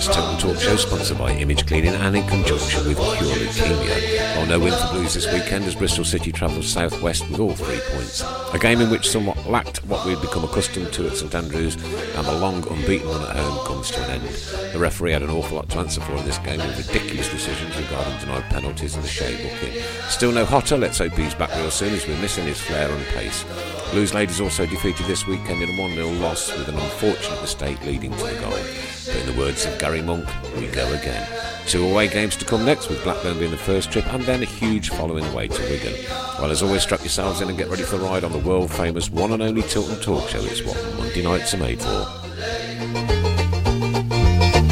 Night's Tilton Talk Show, sponsored by Image Cleaning and in conjunction with Cure Leukemia. Well, no win for Blues this weekend as Bristol City travelled south-west with all three points. A game in which somewhat lacked what we'd become accustomed to at St Andrews, and the long unbeaten run at home comes to an end. The referee had an awful lot to answer for in this game with ridiculous decisions regarding denied penalties and the Che booking. Still no Jota, let's hope he's back real soon as we're missing his flair and pace. Blues ladies also defeated this weekend in a 1-0 loss with an unfortunate mistake leading to the goal. But in the words of Gary Monk, we go again. Two away games to come next, with Blackburn being the first trip, and then a huge following away to Wigan. Well, as always, strap yourselves in and get ready for the ride on the world famous one and only Tilton Talk Show. It's what Monday nights are made for.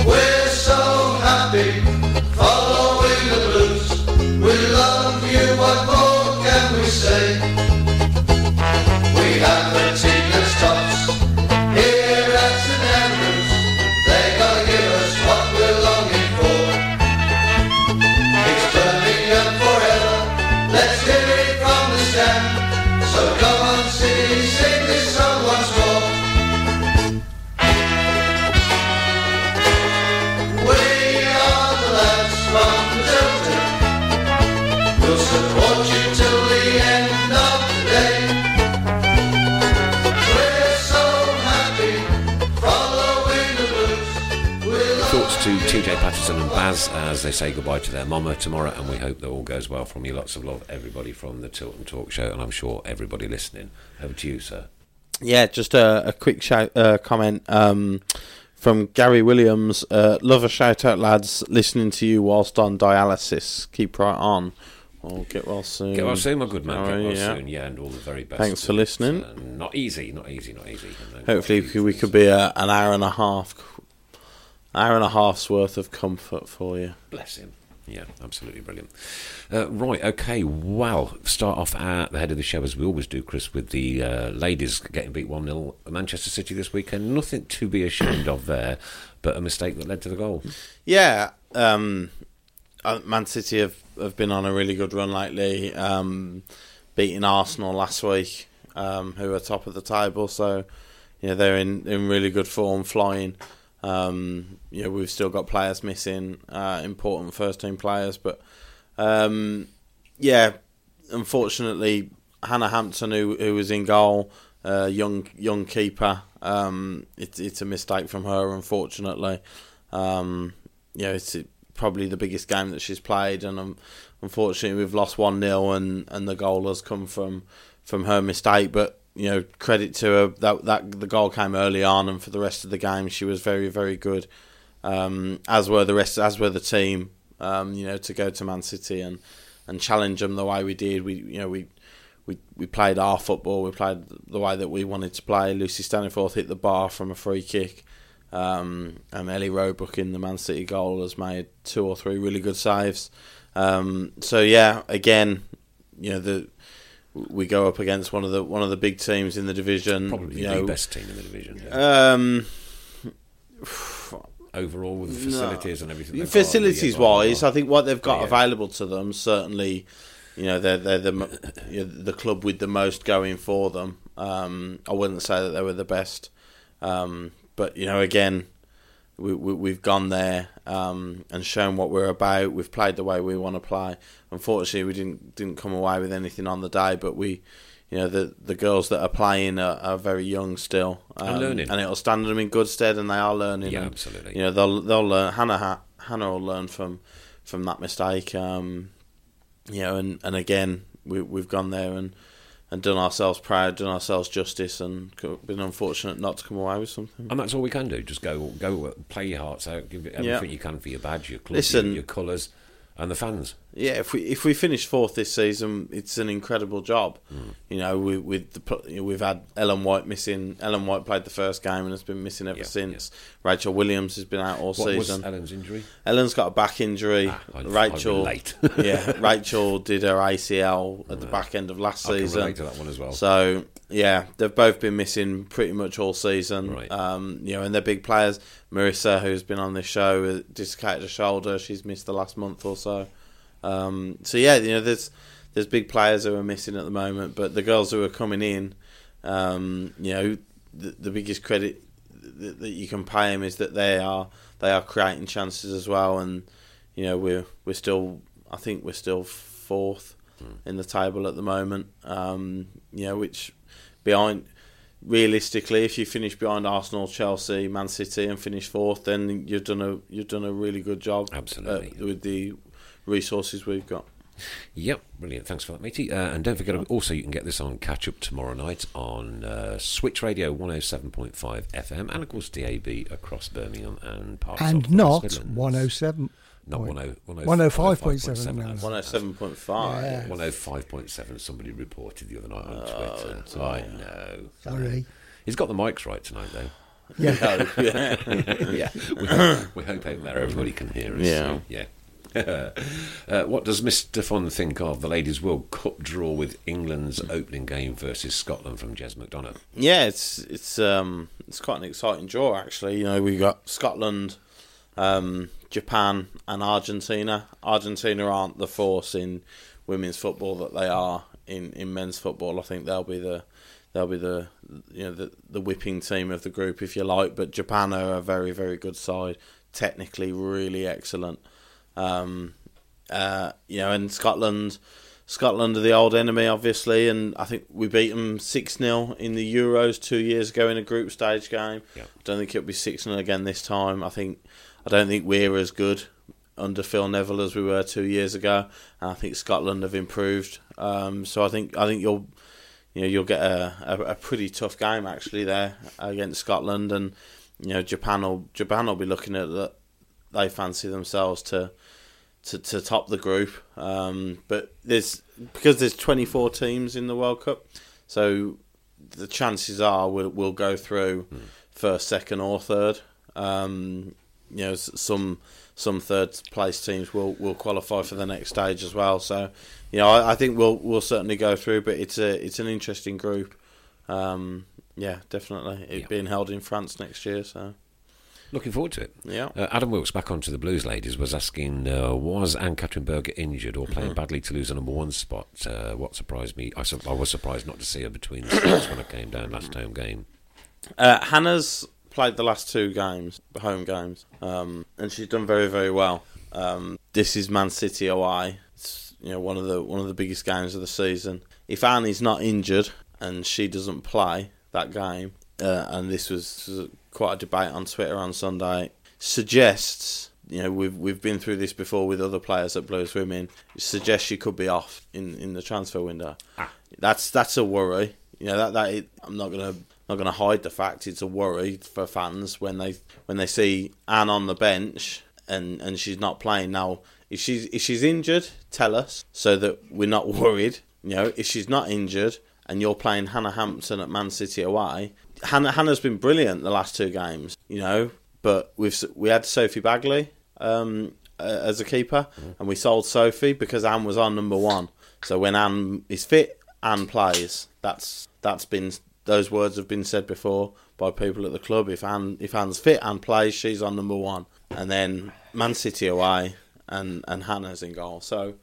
We're so happy following the blues. We love you, what more can we say? We Patterson and Baz as they say goodbye to their mama tomorrow, and we hope that all goes well from you. Lots of love, everybody from the Tilton Talk Show, and I'm sure everybody listening. Over to you, sir. Yeah, just a, a quick shout uh, comment um, from Gary Williams. Uh, love a shout out, lads. Listening to you whilst on dialysis. Keep right on. Well, get well soon. Get well soon, my good man. Get well yeah. soon, yeah, and all the very best. Thanks for listening. Uh, not easy, not easy, not easy. Uh, Hopefully, we could, we could be a, an hour and a half, hour and a half's worth of comfort for you. Bless him. Yeah, absolutely brilliant. Uh, right, okay, well, start off at the head of the show as we always do, Chris, with the uh, ladies getting beat 1 0 Manchester City this weekend. Nothing to be ashamed of there, but a mistake that led to the goal. Yeah, um, uh, Man City have, have been on a really good run lately, um, beating Arsenal last week, um, who are top of the table. So, yeah, they're in, in really good form, flying. Um, you know, we've still got players missing, uh, important first team players, but um, yeah, unfortunately, Hannah Hampton, who who was in goal, uh, young young keeper, um, it's it's a mistake from her, unfortunately. Um, yeah, it's probably the biggest game that she's played, and um, unfortunately, we've lost one 0 and and the goal has come from from her mistake. But you know, credit to her that that the goal came early on, and for the rest of the game, she was very very good. Um, as were the rest, as were the team. Um, you know, to go to Man City and and challenge them the way we did. We you know we. We, we played our football. We played the way that we wanted to play. Lucy Staniforth hit the bar from a free kick, um, and Ellie Roebuck in the Man City goal has made two or three really good saves. Um, so yeah, again, you know the we go up against one of the one of the big teams in the division. Probably you the know, best team in the division. yeah. Um, Overall, with the facilities and everything. got, facilities blah, wise. I think what they've got Yeah. available to them certainly, you know, they're they're the you know, the club with the most going for them. Um, I wouldn't say that they were the best, um, but you know, again, we, we, we've gone there um, and shown what we're about. We've played the way we want to play. Unfortunately, we didn't didn't come away with anything on the day, but we. You know the the girls that are playing are, are very young still, um, And learning. and it'll stand them in good stead, and they are learning. Yeah, and, absolutely. You know they'll they'll learn. Hannah Hannah will learn from from that mistake. Um, you know, and, and again we we've gone there and, and done ourselves proud, done ourselves justice, and been unfortunate not to come away with something. And that's all we can do. Just go, go, play your hearts out, give everything Yeah. you can for your badge, your club, Listen- your, your colours, and the fans. Yeah, if we if we finish fourth this season, it's an incredible job. Hmm. You know, we, with the, you know, we've had Ellen White missing. Ellen White played the first game and has been missing ever Yeah, since. Rachel Williams has been out all What was season. Ellen's injury? Ellen's got a back injury. Ah, I- I Rachel, relate. yeah, Rachel did her ACL at the back end of last I season. to that one as well. So yeah, they've both been missing pretty much all season. Right. Um, you know, and they're big players. Marissa, who's been on this show, dislocated her shoulder. She's missed the last month or so. Um, so yeah, you know, there's there's big players who are missing at the moment, but the girls who are coming in, um, you know, the, the biggest credit that, that you can pay them is that they are they are creating chances as well, and you know we're we're still I think we're still fourth in the table at the moment. Um, you know, which behind realistically, if you finish behind Arsenal, Chelsea, Man City, and finish fourth, then you've done a you've done a really good job. Absolutely. uh, with the resources we've got. Yep, brilliant. Thanks for that, matey. Uh, and don't forget, also, you can get this on catch up tomorrow night on uh, Switch Radio 107.5 FM and, of course, DAB across Birmingham and parts and of the not West Midlands. 107. Not point- 10 105.7 now. that's- One hundred seven point five. Yeah. 105.7, somebody reported the other night on Twitter. Oh, I know. Sorry. He's got the mics right tonight, though. Yeah. yeah, we, we hope out there everybody can hear us. Yeah. so, yeah. uh, what does Mr. Fun think of the Ladies' World Cup draw with England's opening game versus Scotland from Jez McDonough? Yeah, it's it's um it's quite an exciting draw actually. You know, we got Scotland, um, Japan, and Argentina. Argentina aren't the force in women's football that they are in, in men's football. I think they'll be the they'll be the you know the the whipping team of the group if you like. But Japan are a very very good side, technically really excellent. Um, uh, you know, and Scotland. Scotland are the old enemy, obviously, and I think we beat them 6 0 in the Euros two years ago in a group stage game. Yeah. I don't think it'll be 6 0 again this time. I think I don't think we're as good under Phil Neville as we were two years ago, and I think Scotland have improved. Um, so I think I think you'll you know you'll get a, a, a pretty tough game actually there against Scotland, and you know Japan will Japan will be looking at that. They fancy themselves to to, to top the group. Um, but there's because there's 24 teams in the World Cup, so the chances are we'll, we'll go through first, second, or third. Um, you know, some some third place teams will, will qualify for the next stage as well. So, you know, I, I think we'll we'll certainly go through. But it's a it's an interesting group. Um, yeah, definitely. It Yeah. being held in France next year. So, Looking forward to it. yeah. Uh, Adam Wilkes, back onto the Blues ladies, was asking uh, Was Ann-Katrin Berger injured or Mm-hmm. playing badly to lose a number one spot? Uh, what surprised me? I, su- I was surprised not to see her between the sticks when I came down last home game. Uh, Hannah's played the last two games, home games, um, and she's done very, very well. Um, this is Man City away. It's you know one of the one of the biggest games of the season. If Annie's not injured and she doesn't play that game, uh, and this was quite a debate on Twitter on Sunday, suggests you know we've we've been through this before with other players at Blues Women. Suggests she could be off in, in the transfer window. Ah. That's that's a worry. You know that that it, I'm not gonna not gonna hide the fact it's a worry for fans when they when they see Anne on the bench and and she's not playing now. If she's if she's injured, tell us so that we're not worried. You know, if she's not injured and you're playing Hannah Hampton at Man City away, Hannah Hannah's been brilliant the last two games. You know, but we've we had Sophie Baggaley um, uh, as a keeper, and we sold Sophie because Anne was on number one. So when Anne is fit, Anne plays. That's that's been those words have been said before by people at the club. If Anne if Anne's fit and plays, she's on number one, and then Man City away, and and Hannah's in goal. So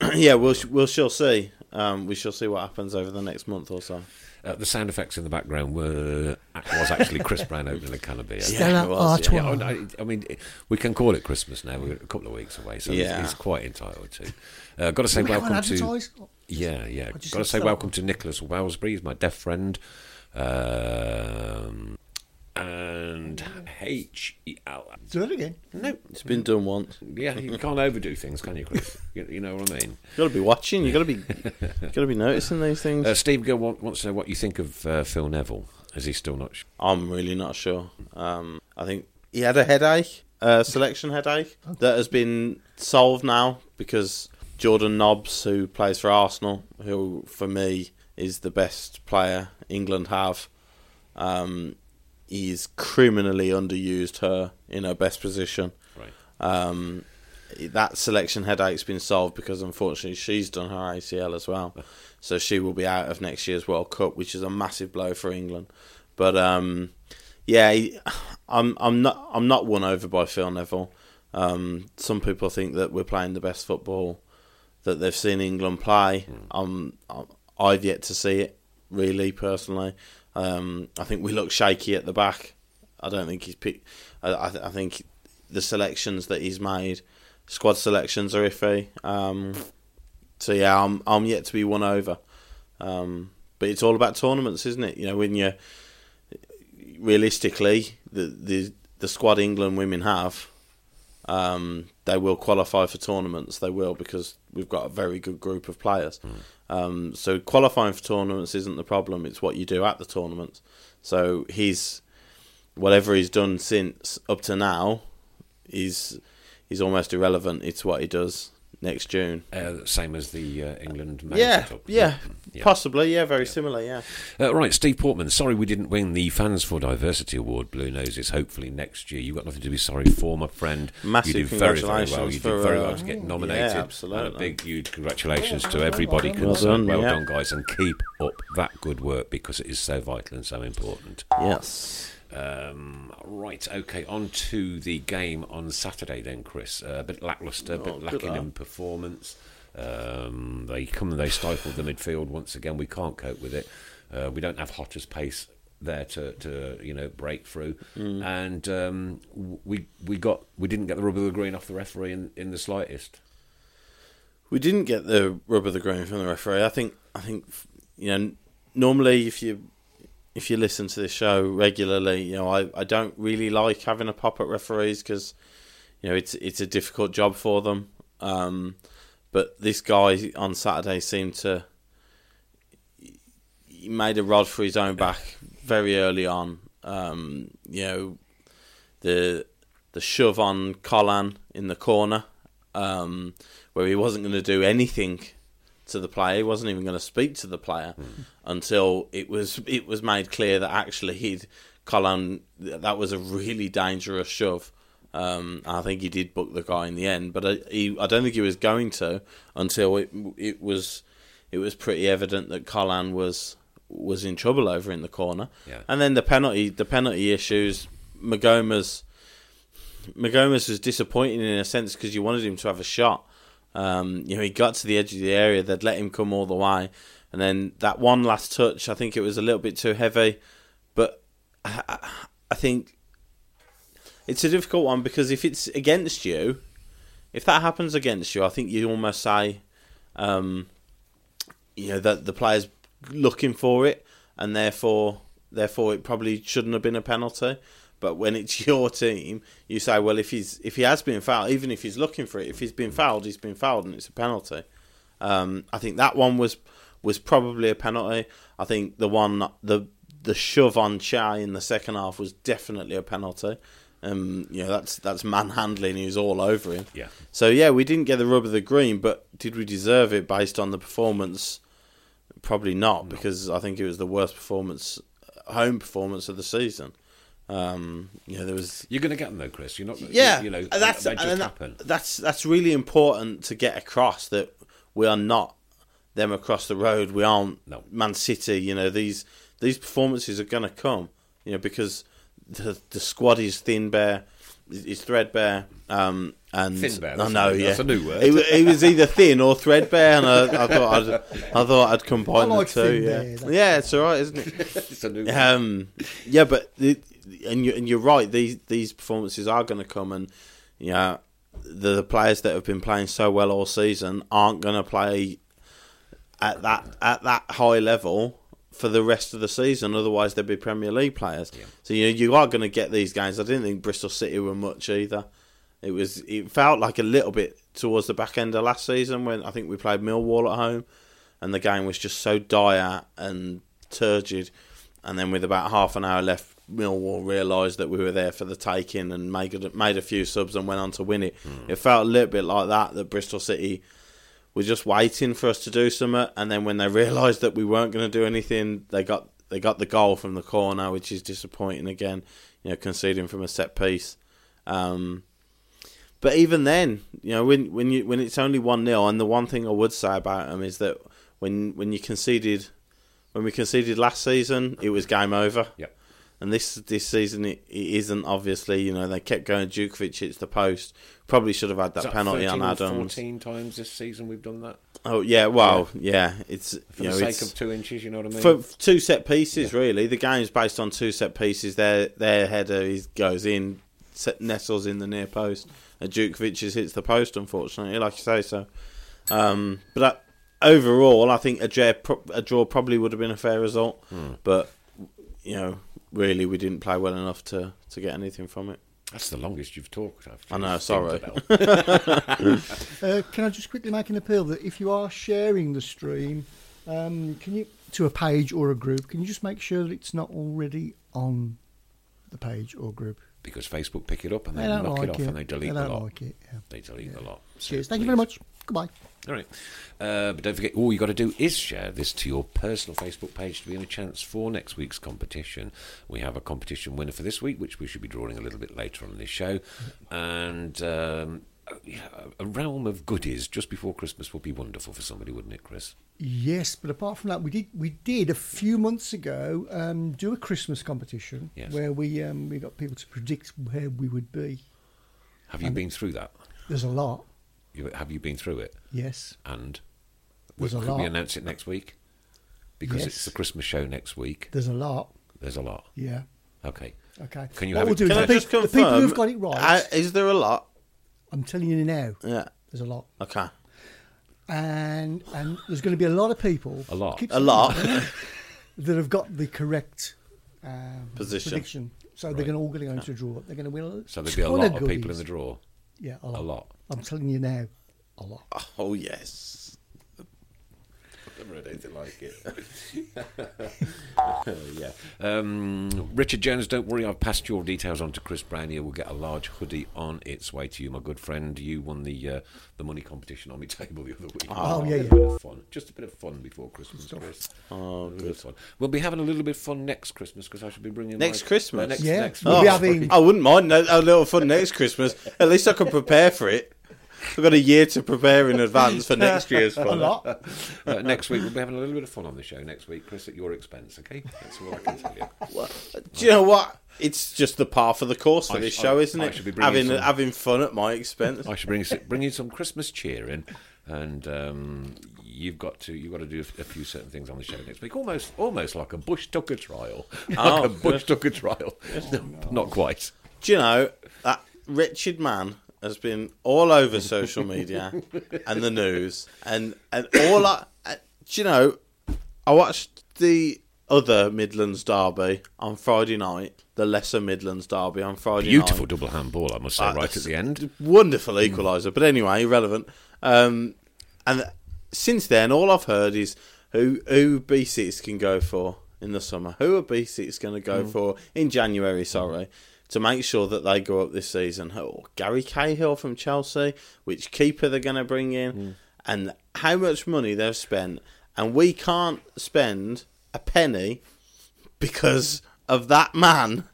yeah, we'll we'll shall see. Um, we shall see what happens over the next month or so. Uh, the sound effects in the background were was actually Chris Brown opening a can of beer. Stella it Artois. Yeah, I, I mean, we can call it Christmas now. We're a couple of weeks away, so Yeah. he's, he's quite entitled to. Uh, got to say We welcome to. advertised. Yeah, yeah. just Got to say so. welcome to Nicholas Wellsbury. He's my deaf friend. Um, and H E L. Do it again. No, It's been done once. yeah, you can't overdo things, can you, Chris? You, you know what I mean. You got to be watching. You got to be, got to be noticing these things. Uh, Steve Gill wants to know what you think of uh, Phil Neville. Is he still not? Sh- I'm really not sure. Um, I think he had a headache, a selection headache, that has been solved now because Jordan Nobbs, who plays for Arsenal, who for me is the best player England have, um, he's criminally underused her in her best position. right. Um, that selection headache's been solved because unfortunately she's done her ACL as well, so she will be out of next year's World Cup, which is a massive blow for England. But um, yeah, I'm I'm not I'm not won over by Phil Neville. Um, some people think that we're playing the best football that they've seen England play. Um, I- I've yet to see it really personally. Um, I think we look shaky at the back. I don't think he's picked. I, th- I think the selections that he's made, squad selections are iffy. Um, so yeah, I'm I'm yet to be won over. Um, but it's all about tournaments, isn't it? You know, when you realistically the the the squad England women have, um, they will qualify for tournaments. They will because we've got a very good group of players. Um, so qualifying for tournaments isn't the problem. It's what you do at the tournaments. So he's whatever he's done since up to now is is almost irrelevant. It's what he does next June. Uh, same as the uh, England Yeah, yeah, Yeah. possibly. Yeah, very similar. Yeah. Uh, right, Steve Portman. Sorry we didn't win the Fans for Diversity Award, Blue Noses. Hopefully next year. You've got nothing to be sorry for, my friend. Massive you did very, very well. You for, did very uh, well to get nominated. yeah, absolutely. And a big, huge congratulations to everybody Well concerned. done, well yeah. done, guys, and keep up that good work because it is so vital and so important. Yes. Um, right, okay, on to the game on Saturday then, Chris. Uh, a bit lacklustre, a bit Oh, lacking in performance. Um, they come and they stifled the midfield once again. We can't cope with it. Uh, we don't have Jota's pace there to, to you know break through, Mm. and um, we we got we didn't get the rub of the green off the referee in, in the slightest. We didn't get the rub of the green from the referee. I think. I think you know. Normally, if you if you listen to this show regularly, you know I, I don't really like having a pop at referees because you know it's it's a difficult job for them. Um, but this guy on Saturday seemed to he made a rod for his own back very early on. Um, you know the the shove on Colin in the corner, um, where he wasn't going to do anything to the player. He wasn't even going to speak to the player until it was it was made clear that actually he'd Colin that was a really dangerous shove. Um, I think he did book the guy in the end, but I, he, I don't think he was going to until it it was it was pretty evident that Colin was was in trouble over in the corner. Yeah. And then the penalty the penalty issues, Maghoma's Maghomas was disappointing in a sense because you wanted him to have a shot. Um, you know, he got to the edge of the area, they'd let him come all the way, and then that one last touch, I think it was a little bit too heavy. But I, I- think it's a difficult one because if it's against you, if that happens against you, I think you almost say, um, you know, that the player's looking for it, and therefore, therefore, it probably shouldn't have been a penalty. But when it's your team, you say, well, if he's if he has been fouled, even if he's looking for it, if he's been fouled, he's been fouled, and it's a penalty. Um, I think that one was was probably a penalty. I think the one the the shove on Che in the second half was definitely a penalty. Um, you know that's that's manhandling. He was all over him. Yeah. So yeah, we didn't get the rub of the green, but did we deserve it based on the performance? Probably not, because I think it was the worst performance, home performance of the season. Um, you know, there was You're going to get them though, Chris. You're not. yeah, you know, that's they just and that- that's that's really important to get across that we are not them across the road. We aren't No. Man City. You know these these performances are going to come. You know because the the squad is thin bare. is threadbare. Um, and Thinbare, I know, yeah, that's a new word. He, wa- he was either thin or threadbare, and I, I thought I'd, I thought I'd combine I like the two. Thinbare, Yeah, that's- yeah, it's all right, isn't it? it's a new Um, yeah, but the, and you and you're right. These these performances are going to come, and yeah, the, the players that have been playing so well all season aren't going to play at that at that high level for the rest of the season. Otherwise, they'd be Premier League players. So you know, you are going to get these games. I didn't think Bristol City were much either. It was it felt like a little bit towards the back end of last season when I think we played Millwall at home, and the game was just so dire and turgid. And then with about half an hour left, Millwall realised that we were there for the taking and made made a few subs and went on to win it. Hmm. It felt a little bit like that. That Bristol City were just waiting for us to do something, and then when they realised that we weren't going to do anything, they got they got the goal from the corner, which is disappointing again. You know, conceding from a set piece. Um, but even then, you know, when when you when it's only one 0 and the one thing I would say about them is that when when you conceded when we conceded last season, it was game over. Yep. And this this season it, it isn't obviously. You know, they kept going. Jutkiewicz hits the post. Probably should have had that that penalty on Adams. 14 times this season we've done that. Oh yeah, well yeah, it's For you the know sake of two inches, you know what I mean? for two set pieces really. The game's based on two set pieces. Their their header is, goes in, set, nestles in the near post, and Jutkiewicz hits the post. Unfortunately, like you say, so. Um, but uh, overall, I think a draw, a draw probably would have been a fair result. Hmm. But you know, really, we didn't play well enough to to get anything from it. That's the longest you've talked. I've I know, sorry. Uh, can I just quickly make an appeal that if you are sharing the stream, um, can you to a page or a group, can you just make sure that it's not already on the page or group? because Facebook pick it up and they, They knock like it off it. and they delete They the don't lot. like it, yeah. They delete the lot. So Cheers. Thank you very much. Goodbye. All right. Uh, but don't forget, all you got to do is share this to your personal Facebook page to be in a chance for next week's competition. We have a competition winner for this week, which we should be drawing a little bit later on in this show. And um, a realm of goodies just before Christmas would be wonderful for somebody, wouldn't it, Chris? Yes, but apart from that, we did we did a few months ago um, do a Christmas competition Yes. where we um, we got people to predict where we would be. Have you been through that? There's a lot. You, have you been through it? Yes. And There's a could we announce it next week? Because Yes. it's the Christmas show next week. There's a lot. There's a lot. Yeah. Okay. Okay. Can you what have we'll it- do is Can I pe- just the people who've got it right. Uh, is there a lot? I'm telling you now. Yeah. There's a lot. Okay. And and there's going to be a lot of people. A lot. keep A lot. that have got the correct um, Position. prediction. So they're going to all going to go into a draw. They're going to win a So there'll be a lot of people in the draw. Yeah, a A lot. Lot. I'm telling you now, a lot. Oh yes. Never heard anything like it. yeah. Um, Richard Jones, don't worry, I've passed your details on to Chris Brown here. We'll get a large hoodie on its way to you, my good friend. You won the uh, the money competition on my table the other week. Oh, yeah, a yeah. bit of fun. Just a bit of fun before Christmas, Chris. Oh, good fun. We'll be having a little bit of fun next Christmas because I should be bringing Next my- Christmas? uh, next, Yeah. next We'll Oh, be having- I wouldn't mind a, a little fun next Christmas. At least I can prepare for it. I've got a year to prepare in advance for next year's A fun. lot. Uh, next week we'll be having a little bit of fun on the show next week, Chris, at your expense. Okay, that's all I can tell you. Do you know what? It's just the par for the course for I this sh- show, I- isn't I it? should be bringing having some- having fun at my expense. I should bring bring you some Christmas cheer in, and um, you've got to you've got to do a few certain things on the show next week. Almost almost like a Bush Tucker trial, like Oh, a Bush Tucker trial. No, Not quite. Do you know that wretched man has been all over social media and the news, and and all I, uh, do you know? I watched the other Midlands derby on Friday night, the lesser Midlands derby on Friday Beautiful night. double handball, I must say, Uh, right at the end. Wonderful equaliser, but anyway, irrelevant. Um, and since then, all I've heard is who who B6 can go for in the summer. Who are B6 going to go for in January? Sorry. To make sure that they go up this season, oh, Gary Cahill from Chelsea, which keeper they're going to bring in, mm. and how much money they've spent, and we can't spend a penny because of that man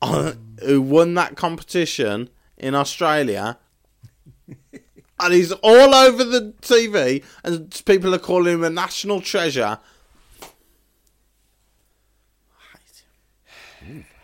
on, who won that competition in Australia. and he's all over the TV, and people are calling him a national treasure.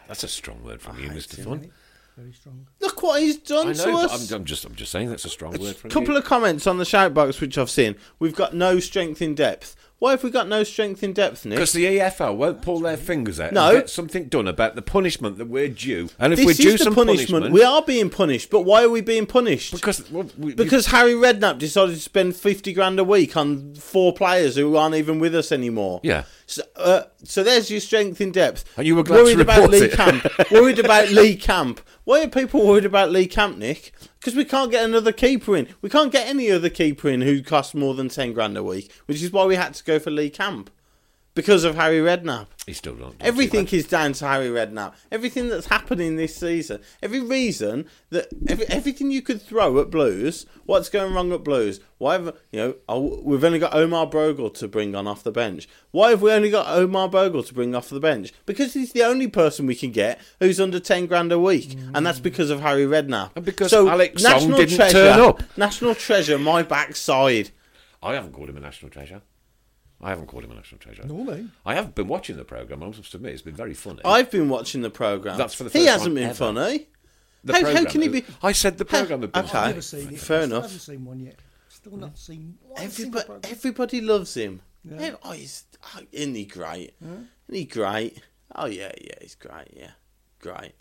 That's a strong word from you, Mr. him, Fun. very strong. Look what he's done I to know, but us. I'm, I'm just, I'm just saying that's a strong word for A couple you. of comments on the shout box which I've seen. We've got no strength in depth. Why have we got no strength in depth, Nick? Because the EFL won't pull their fingers out No. and get something done about the punishment that we're due. And if this we're due some punishment. We are being punished, but why are we being punished? because well, we, Because Harry Redknapp decided to spend fifty grand a week on four players who aren't even with us anymore. Yeah. So, uh, so there's your strength in depth. And you were glad worried to about Lee it. Camp. worried about Lee Camp. Why are people worried about Lee Camp, Nick? Because we can't get another keeper in. We can't get any other keeper in who costs more than ten grand a week, which is why we had to go for Lee Camp because of Harry Redknapp. he still don't. do Everything is down to Harry Redknapp. Everything that's happening this season, every reason that every, everything you could throw at Blues, what's going wrong at Blues? Why have you know? Oh, we've only got Omar Bogle to bring on off the bench. Why have we only got Omar Bogle to bring off the bench? Because he's the only person we can get who's under ten grand a week, and that's because of Harry Redknapp. And because Alex Song National didn't treasure, turn up. National treasure, my backside. I haven't called him a national treasure. I haven't called him a national treasure. No, mate. I have been watching the program. I must admit, it's been very funny. I've been watching the program. That's for the first He first hasn't been ever. funny. The how- how can he be- I said the program had been. Okay. I've never seen it. Fair I enough. haven't seen one yet. Still not seen one single Everybody, everybody loves him. Yeah. Oh, he's oh, isn't he great? Isn't he great? Oh yeah, yeah, he's great. Yeah, great.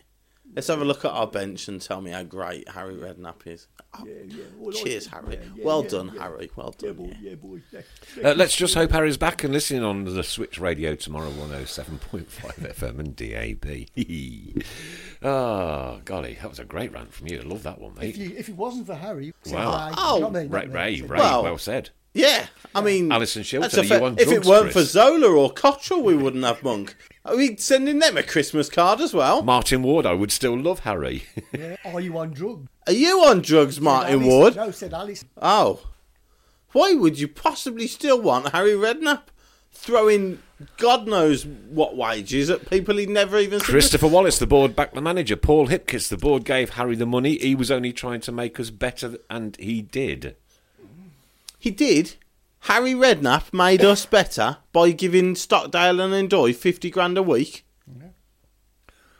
Let's have a look at our bench and tell me how great Harry Redknapp is. Oh, Yeah, yeah. Well, cheers, think- Harry. yeah, yeah, well yeah, done, yeah. Harry. Well Yeah, done. boy. yeah. Yeah, boy. Uh, let's just hope Harry's back and listening on the Switch Radio tomorrow, 107.5 FM and DAB. oh, golly, that was a great rant from you. I love that one, If, mate. you, if it wasn't for Harry, say Wow. Ray. Oh. not me, not Ray. Ray, Ray, Well- well said. Yeah, I mean, Alison Shilton, that's are you fair- on if it weren't for Zola or Cotterill, we wouldn't have Monk. Are we sending them a Christmas card as well? Martin Ward, I would still love Harry. Yeah. Are you on drugs? Are you on drugs, Martin Alice- Ward? No, said Alice. Oh. Why would you possibly still want Harry Redknapp throwing God knows what wages at people he'd never even seen? Christopher Wallace, the board backed the manager. Paul Hipkiss, the board gave Harry the money. He was only trying to make us better, and he did. He did. Harry Redknapp made us better by giving Stockdale and N'Doye 50 grand a week.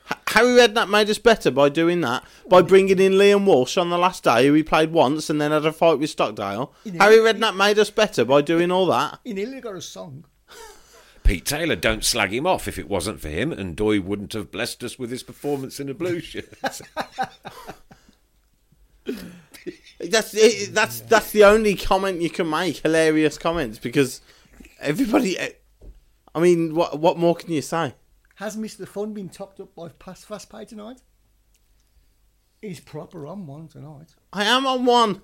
Ha- Harry Redknapp made us better by doing that, by bringing in Liam Walsh on the last day, who he played once and then had a fight with Stockdale. Yeah. Harry Redknapp made us better by doing all that. He nearly got a song. Pete Taylor, don't slag him off. If it wasn't for him, N'Doye wouldn't have blessed us with his performance in a blue shirt. That's it, that's that's the only comment you can make. Hilarious comments because everybody. Eh, I mean, what what more can you say? Has Mr. Fun been topped up by Past Fast Pay tonight? He's proper on one tonight. I am on one.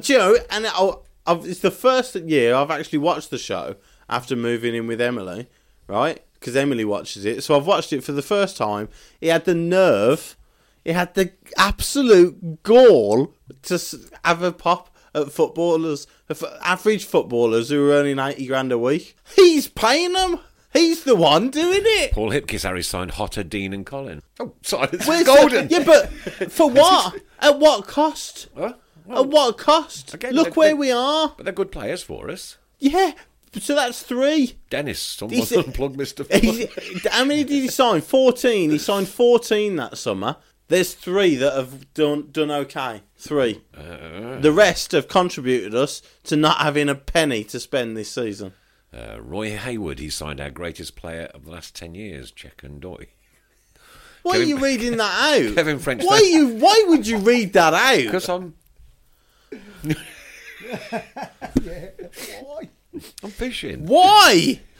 Do you know, and I, I've, it's the first year I've actually watched the show after moving in with Emily, right? Because Emily watches it, so I've watched it for the first time. He had the nerve, he had the absolute gall to have a pop at footballers, average footballers who are earning eighty grand a week. He's paying them. He's the one doing it. Paul Hipkiss, Harry signed Jota, Dean, and Colin. Oh, silence Where's is the- golden. yeah, but for what? At what cost? Huh? At what cost? Again, Look where we are. But they're good players for us. Yeah, so that's three. Dennis, someone He's- unplug Mr. How many did he sign? Fourteen. He signed fourteen that summer. There's three that have done done okay. Three. Uh, The rest have contributed us to not having a penny to spend this season. Uh, Roy Hayward, he signed our greatest player of the last 10 years, Cheikh N'Doye. Why Kevin- are you reading that out? Kevin French, Why that- you? Why would you read that out? Because I'm, Yeah. Why? I'm fishing. Why?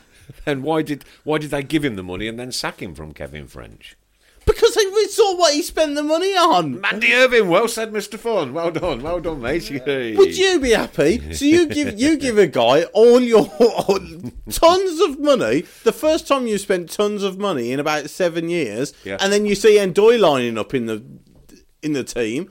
And why did why did they give him the money and then sack him from Kevin French? Because I saw what he spent the money on. Mandy Irving, well said, Mr. Fun. Well done, well done, mate. Hey. Would you be happy? So you give you give a guy all your tons of money. The first time you spent tons of money in about seven years, Yeah. and then you see N'Doye lining up in the in the team,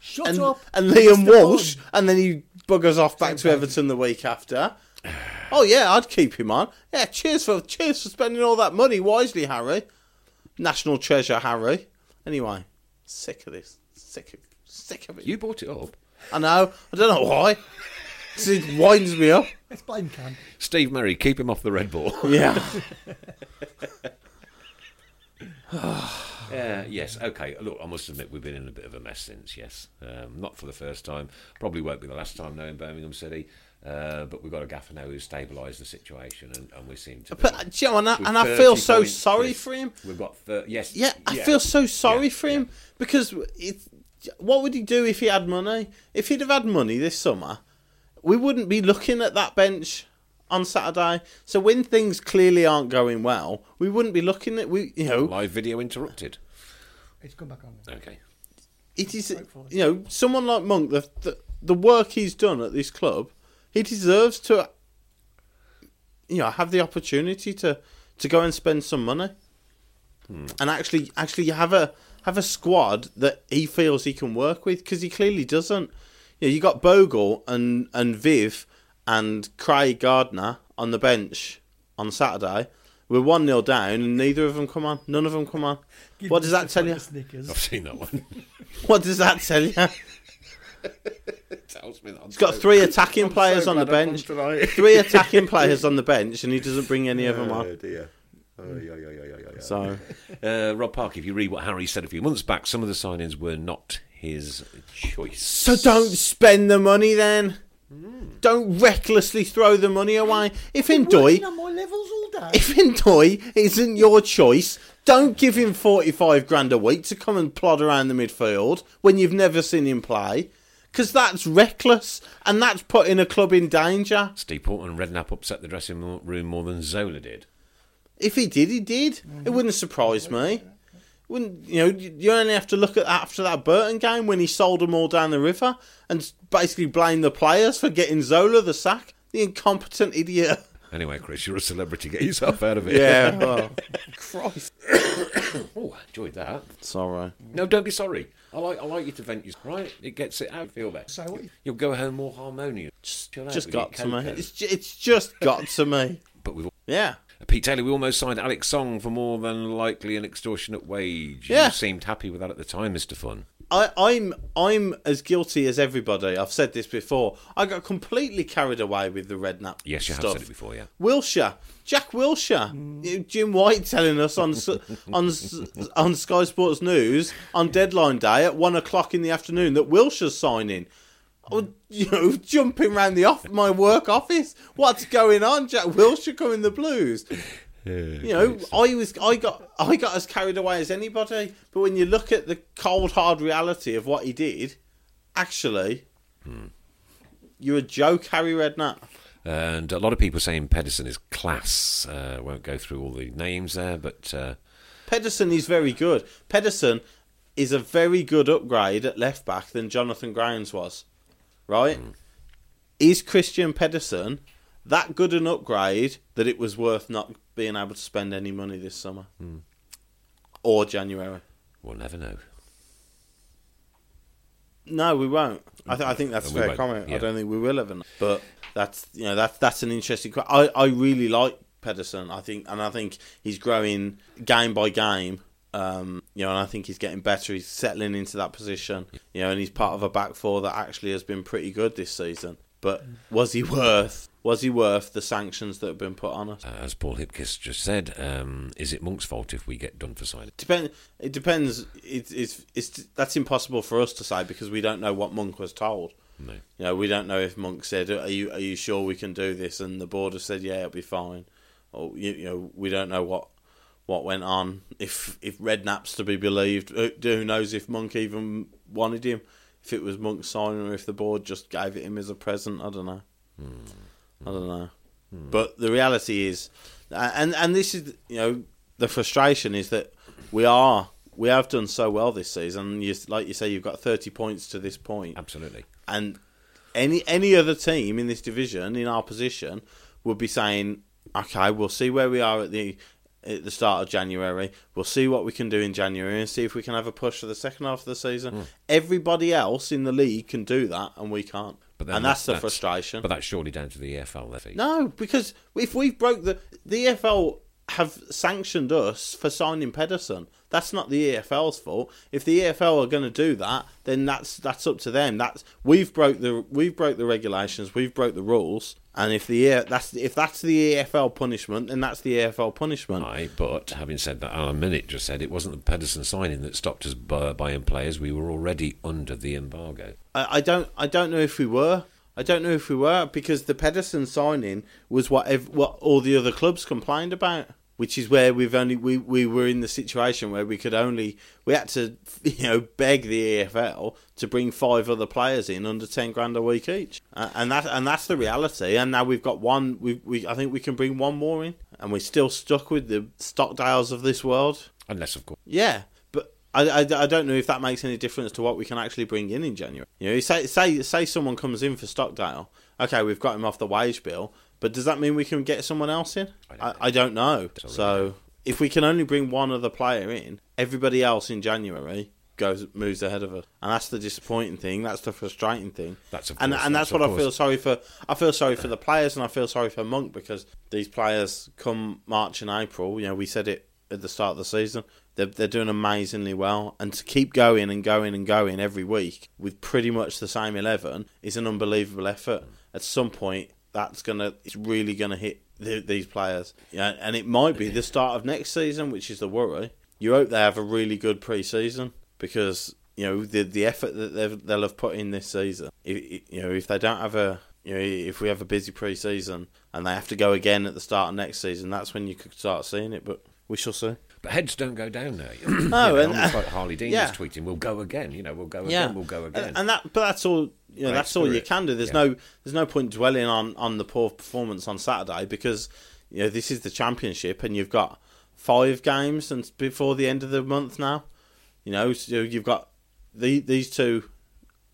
Shut and up. and Liam Mr. Walsh, Fun. and then he buggers off back to Everton the week after. Oh yeah, I'd keep him on. Yeah, cheers for cheers for spending all that money wisely, Harry. National treasure, Harry. Anyway, sick of this. Sick of sick of it. You bought it up. I know. I don't know why. It winds me up. Let's blame Cam. Steve Murray, keep him off the Red Bull. Yeah. Uh, yes, okay. Look, I must admit we've been in a bit of a mess since. Yes, um, not for the first time. Probably won't be the last time now in Birmingham City. Uh, but we've got a gaffer now who's stabilised the situation, and, and we seem to. Be, But you know, and I, and I feel so points, sorry for him. We've got thir- yes. Yeah, I feel so sorry Yeah, for yeah. him because it's, what would he do if he had money? If he'd have had money this summer, we wouldn't be looking at that bench on Saturday. So when things clearly aren't going well, we wouldn't be looking at we. You know, Live video interrupted. It's come back on. now. Okay. it is you know someone like Monk the, the the work he's done at this club, he deserves to. You know, have the opportunity to to go and spend some money, hmm. and actually actually have a have a squad that he feels he can work with because he clearly doesn't. You know, you got Bogle and and Viv and Craig Gardner on the bench on Saturday. We're one 0 down, and neither of them come on. None of them come on. Give what does that tell you? Snickers. I've seen that one. What does that tell you? tells me that. He's got three attacking players on the bench. Three attacking players on the bench, and he doesn't bring any of them on. dear. Oh, yeah, yeah, yeah, yeah, yeah. So Uh, Rob Park, if you read what Harry said a few months back, some of the signings were not his choice. So don't spend the money then. Don't recklessly throw the money away. If Working N'Doye, on my levels if N'Doye isn't your choice, don't give him forty-five grand a week to come and plod around the midfield when you've never seen him play, because that's reckless and that's putting a club in danger. Steve Portman and Redknapp upset the dressing room more than Zola did. If he did, he did. It wouldn't surprise me. Wouldn't you know? You only have to look at after that Burton game when he sold them all down the river and basically blame the players for getting Zola the sack. The incompetent idiot. Anyway, Chris, you're a celebrity. Get yourself out of it. Yeah. Well, Christ. Oh, I enjoyed that. Sorry. No, don't be sorry. I like I like you to vent your right. It gets it out. Feel better. So what you- You'll go home more harmonious. Just, chill out Just got to me. It's, ju- it's just got to me. But we've Yeah. Uh, Pete Taylor, we almost signed Alex Song for more than likely an extortionate wage. Yeah. You seemed happy with that at the time, Mr. Fun. I, I'm I'm as guilty as everybody. I've said this before. I got completely carried away with the redknapp. Yes, you have stuff. said it before, yeah. Wilshere, Jack Wilshere, Jim White telling us on on on Sky Sports News on deadline day at one o'clock in the afternoon that Wilshere's signing. I was, you know, jumping around the off my work office. What's going on? Jack Wilshere coming the Blues. You know, I was, I got, I got as carried away as anybody. But when you look at the cold, hard reality of what he did, actually, you're a joke, Harry Redknapp. And a lot of people saying Pedersen is class. Uh, won't go through all the names there, but uh, Pedersen is very good. Pedersen is a very good upgrade at left back than Jonathan Grounds was. Right? Is Christian Pedersen that good an upgrade that it was worth not being able to spend any money this summer? Or January? we'll never know. No, we won't. I, th- I think that's a fair won't, comment. I don't think we will ever. know. But that's you know that's that's an interesting. I I really like Pedersen. I think and I think he's growing game by game. Um, you know, and I think he's getting better. He's settling into that position. You know, and he's part of a back four that actually has been pretty good this season. But was he worth? Was he worth the sanctions that have been put on us? Uh, as Paul Hipkiss just said, um, is it Monk's fault if we get done for signing? Depend. It depends. It, it's it's that's impossible for us to say because we don't know what Monk was told. No. You know, we don't know if Monk said, "Are you are you sure we can do this?" and the board have said, "Yeah, it'll be fine." Or you, you know, we don't know what what went on. If if Redknapp's to be believed, who who knows if Monk even wanted him? If it was Monk signing, or if the board just gave it him as a present, I don't know. Hmm. I don't know. Hmm. Hmm. But the reality is, and and this is you know the frustration is that we are we have done so well this season. You, like you say, you've got thirty points to this point Absolutely. and any any other team in this division in our position would be saying, okay, we'll see where we are at the at the start of January. We'll see what we can do in January and see if we can have a push for the second half of the season. Hmm. Everybody else in the league can do that, and we can't. But and that's, the frustration. But that's surely down to the EFL, feet. No, because if we broke the the EFL have sanctioned us for signing Pedersen. That's not the EFL's fault. If the EFL are going to do that, then that's that's up to them. That's we've broke the we've broke the regulations, we've broke the rules, and if the that's if that's the EFL punishment, then that's the EFL punishment. Aye, but having said that, Alan Minute just said it wasn't the Pedersen signing that stopped us buying players. We were already under the embargo. I, I don't I don't know if we were. I don't know if we were because the Pedersen signing was what ev- what all the other clubs complained about, which is where we've only we, we were in the situation where we could only we had to you know beg the EFL to bring five other players in under ten grand a week each, uh, and that and that's the reality. And now we've got one. We, we I think we can bring one more in, and we're still stuck with the Stockdales of this world. Unless, of course, Yeah, but I, I, I don't know if that makes any difference to what we can actually bring in in January. You know, say say say someone comes in for Stockdale. Okay, we've got him off the wage bill, but does that mean we can get someone else in? I don't I, know. I don't know. So if we can only bring one other player in, everybody else in January goes moves ahead of us, and that's the disappointing thing. That's the frustrating thing. That's and and that's, that's what I feel sorry for. I feel sorry for the players, and I feel sorry for Monk because these players come March and April. You know, we said it at the start of the season. They're they're doing amazingly well, and to keep going and going and going every week with pretty much the same eleven is an unbelievable effort. At some point, that's gonna it's really gonna hit the, these players. Yeah, and it might be the start of next season, which is the worry. You hope they have a really good pre-season because you know the the effort that they'll have put in this season. If, you know, if they don't have a you know, if we have a busy pre-season and they have to go again at the start of next season, that's when you could start seeing it. But we shall see. But heads don't go down there. oh, You know, and- almost like Harlee Dean yeah. was tweeting, "We'll go again." You know, we'll go Yeah, again. We'll go again. And, and that, but that's all. You know, Great that's all you can do. There's Yeah. no, there's no point dwelling on on the poor performance on Saturday because you know this is the championship and you've got five games and before the end of the month now. You know, so you've got the, these two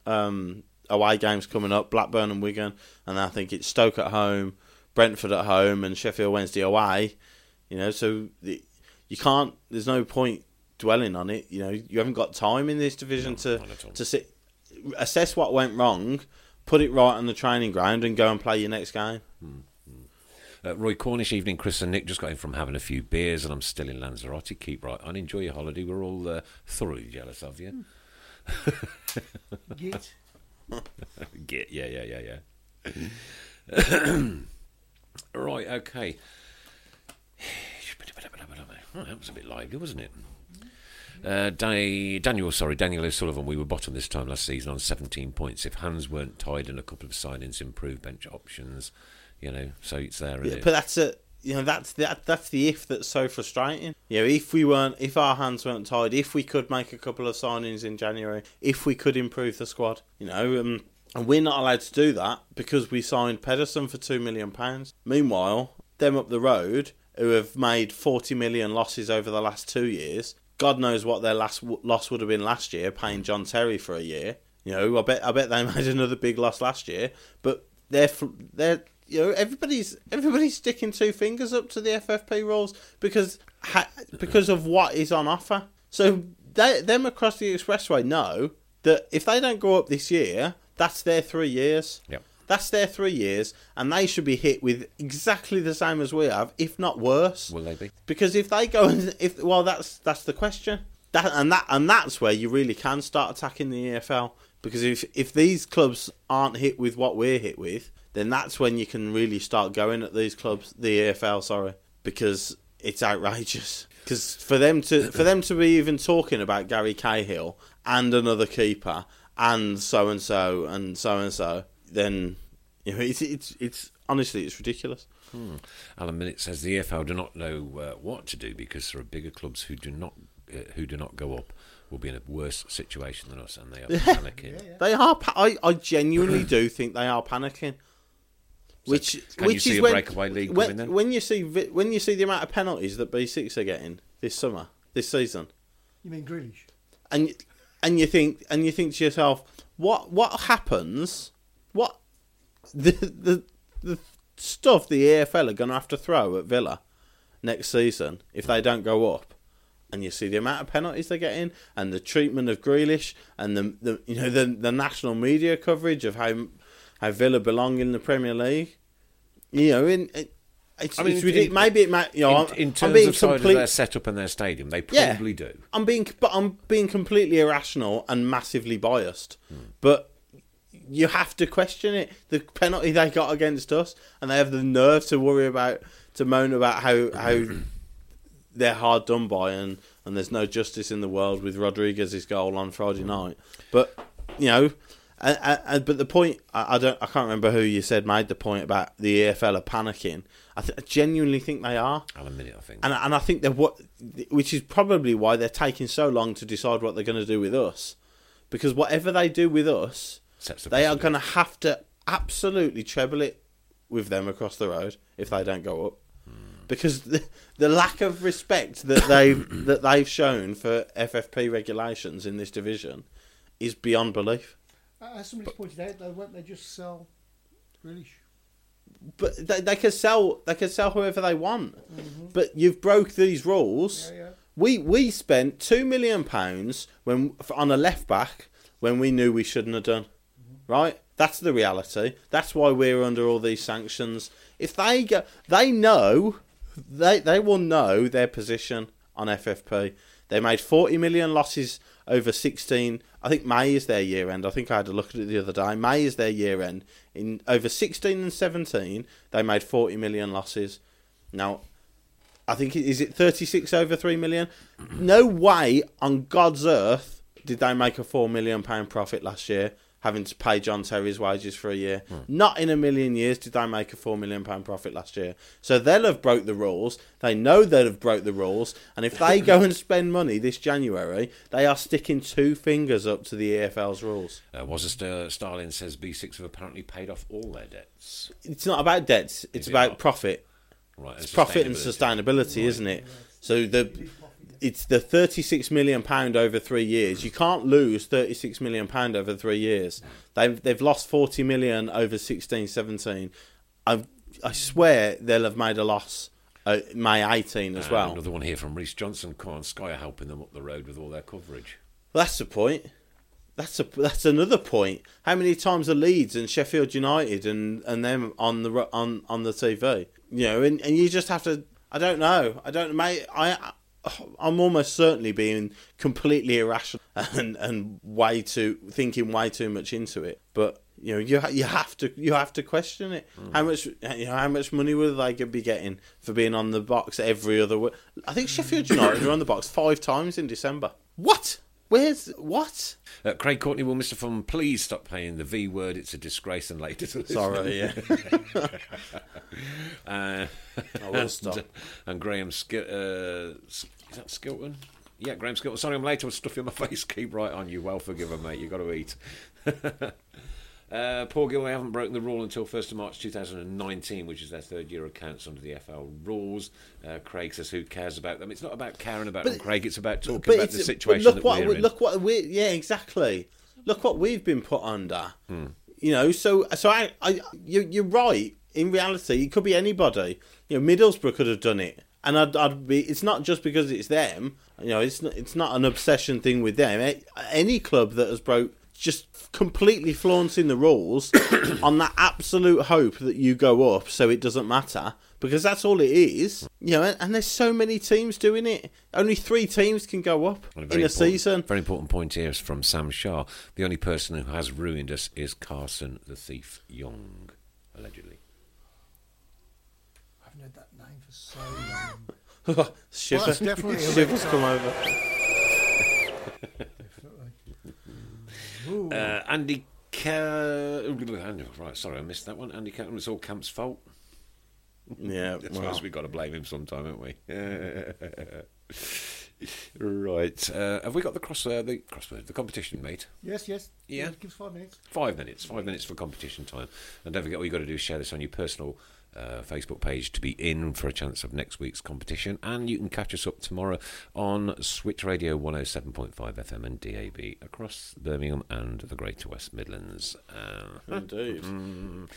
um, away games coming up: Blackburn and Wigan, and I think it's Stoke at home, Brentford at home, and Sheffield Wednesday away. You know, so the, you can't. There's no point dwelling on it. You know, you haven't got time in this division to not at all. to sit, assess what went wrong, put it right on the training ground, and go and play your next game. Uh, Roy Cornish, evening, Chris and Nick. Just got in from having a few beers, and I'm still in Lanzarote. Keep right on. Enjoy your holiday. We're all uh, thoroughly jealous of you. Git. Get yeah, yeah, yeah, yeah. right, okay. Oh, that was a bit lively, wasn't it? Uh, Da- Daniel, sorry, Daniel O'Sullivan. We were bottom this time last season on 17 points. If hands weren't tied and a couple of signings improved bench options, you know, so it's there. Isn't But that's a you know that's that that's the if that's so frustrating. You know, if we weren't, if our hands weren't tied, if we could make a couple of signings in January, if we could improve the squad, you know, um, and we're not allowed to do that because we signed Pedersen for two million pounds. Meanwhile, them up the road who have made forty million losses over the last two years. God knows what their last w- loss would have been last year, paying John Terry for a year. You know, I bet I bet they made another big loss last year, but they're they're you know everybody's everybody's sticking two fingers up to the FFP rules because ha- because of what is on offer. So they them across the expressway know that if they don't go up this year, that's their three years. Yep. That's their three years, and they should be hit with exactly the same as we have, if not worse. Will they be? Because if they go and if well, that's that's the question. That and that and that's where you really can start attacking the EFL. Because if if these clubs aren't hit with what we're hit with, then that's when you can really start going at these clubs, the EFL. Sorry, because it's outrageous. Because for them to for them to be even talking about Gary Cahill and another keeper and so and so and so and so, then you know it's it's it's honestly it's ridiculous. Alan Minute says the EFL do not know uh, what to do because there are bigger clubs who do not uh, who do not go up will be in a worse situation than us, and they are panicking. They are. Pa- I, I genuinely do think they are panicking. Which can you which see is a when, breakaway league when, coming then? when you see when you see the amount of penalties that B six are getting this summer, this season, You mean Grealish? and and you think and you think to yourself, what what happens? The the the stuff the EFL are going to have to throw at Villa next season if they don't go up? And you see the amount of penalties they're getting, and the treatment of Grealish, and the, the you know the the national media coverage of how how Villa belong in the Premier League. You know, in, in It's, I mean, it's Maybe it might. You know, in, I'm, in I'm terms being of complete- of their setup and their stadium, they Yeah. probably do. I'm being, but I'm being completely irrational and massively biased. Hmm. But you have to question it. The penalty they got against us, and they have the nerve to worry about, to moan about how how they're hard done by, and and there's no justice in the world with Rodriguez's goal on Friday night. But you know. But the point I, I don't I can't remember who you said made the point about the EFL are panicking. I, th- I genuinely think they are. I'll admit it, I think. And and I think that what, which is probably why they're taking so long to decide what they're going to do with us, because whatever they do with us, Sets the they are going to have to absolutely treble it with them across the road if they don't go up, because the, the lack of respect that they that they've shown for FFP regulations in this division is beyond belief. Uh, As somebody pointed out, though, won't they just sell Grealish? But they, they can sell they can sell whoever they want. But you've broke these rules. Yeah, yeah. We we spent two million pounds when on a left back when we knew we shouldn't have done. Right? That's the reality. That's why we're under all these sanctions. If they go, they know they they will know their position on FFP. They made forty million losses over sixteen. I think May is their year end. I think I had a look at it the other day. May is their year end. In over sixteen and seventeen, they made forty million losses. Now, I think is it 36 over 3 million. No way on God's earth did they make a 4 million pound profit last year having to pay John Terry's wages for a year. Not in a million years did they make a 4 million pound profit last year. So they'll have broke the rules. They know they'll have broke the rules and if they go and spend money this January, they are sticking two fingers up to the EFL's rules. Uh, was St- Starlin says B6 have apparently paid off all their debts. It's not about debts, it's it about not? profit. Right, It's profit and sustainability, isn't it? So the it's the thirty six million pound over three years. You can't lose thirty six million pound over three years. They've they've lost forty million over 16, 17. I I swear they'll have made a loss uh, May eighteen as And well. Another one here from Reese Johnson. Come on, Sky are helping them up the road with all their coverage. Well, that's the point. That's a that's another point. How many times are Leeds and Sheffield United and, and them on the on on the TV? You know, and, and you just have to. I don't know. I don't, mate. I I'm almost certainly being completely irrational and and way too thinking way too much into it. But you know, you you have to you have to question it. How much you know, how much money will they be getting for being on the box every other week? I think Sheffield United were on the box five times in December. What? Where's what? Uh, Craig Courtney, will Mr. Fun please stop paying the V word? It's a disgrace and later to listen. Sorry, yeah. Uh, I will and, stop. and Graham Skil- uh, is that Skilton? Yeah, Graham Skilton. Sorry, I'm late. I was stuffing my face. Keep right on. You well forgiven, mate. You've got to eat. Uh, Paul Gilway haven't broken the rule until 1st of March 2019, which is their third year accounts under the FL rules. Uh, Craig says, "Who cares about them?" It's not about caring about them, Craig. It's about talking about the situation look that what we're we, in. look what we yeah exactly. Look what we've been put under. Hmm. You know, so so I, I you, you're right. In reality, it could be anybody. You know, Middlesbrough could have done it, and I'd, I'd be. It's not just because it's them. You know, it's not, it's not an obsession thing with them. Any club that has broke just completely flaunting the rules on that absolute hope that you go up, so it doesn't matter because that's all it is. You know, and, and there's so many teams doing it. Only three teams can go up in a season. Very important point here is from Sam Shah. The only person who has ruined us is Carson the Thief Yeung, allegedly. I haven't heard that name for so long. Shiver, Well, definitely shivers come over. Ooh. Uh, Andy Ca- right, sorry, I missed that one. Andy Cameron, it's all Camp's fault. Yeah, I well, suppose we've got to blame him sometime, haven't we? right. Uh, have we got the cross uh, the crossword, the competition, mate? yes, yes. Yeah. Give us five minutes. Five minutes. Five minutes for competition time. And don't forget, all you've got to do is share this on your personal uh, Facebook page to be in for a chance of next week's competition. And you can catch us up tomorrow on Switch Radio 107.5 FM and DAB across Birmingham and the Greater West Midlands. Uh, indeed.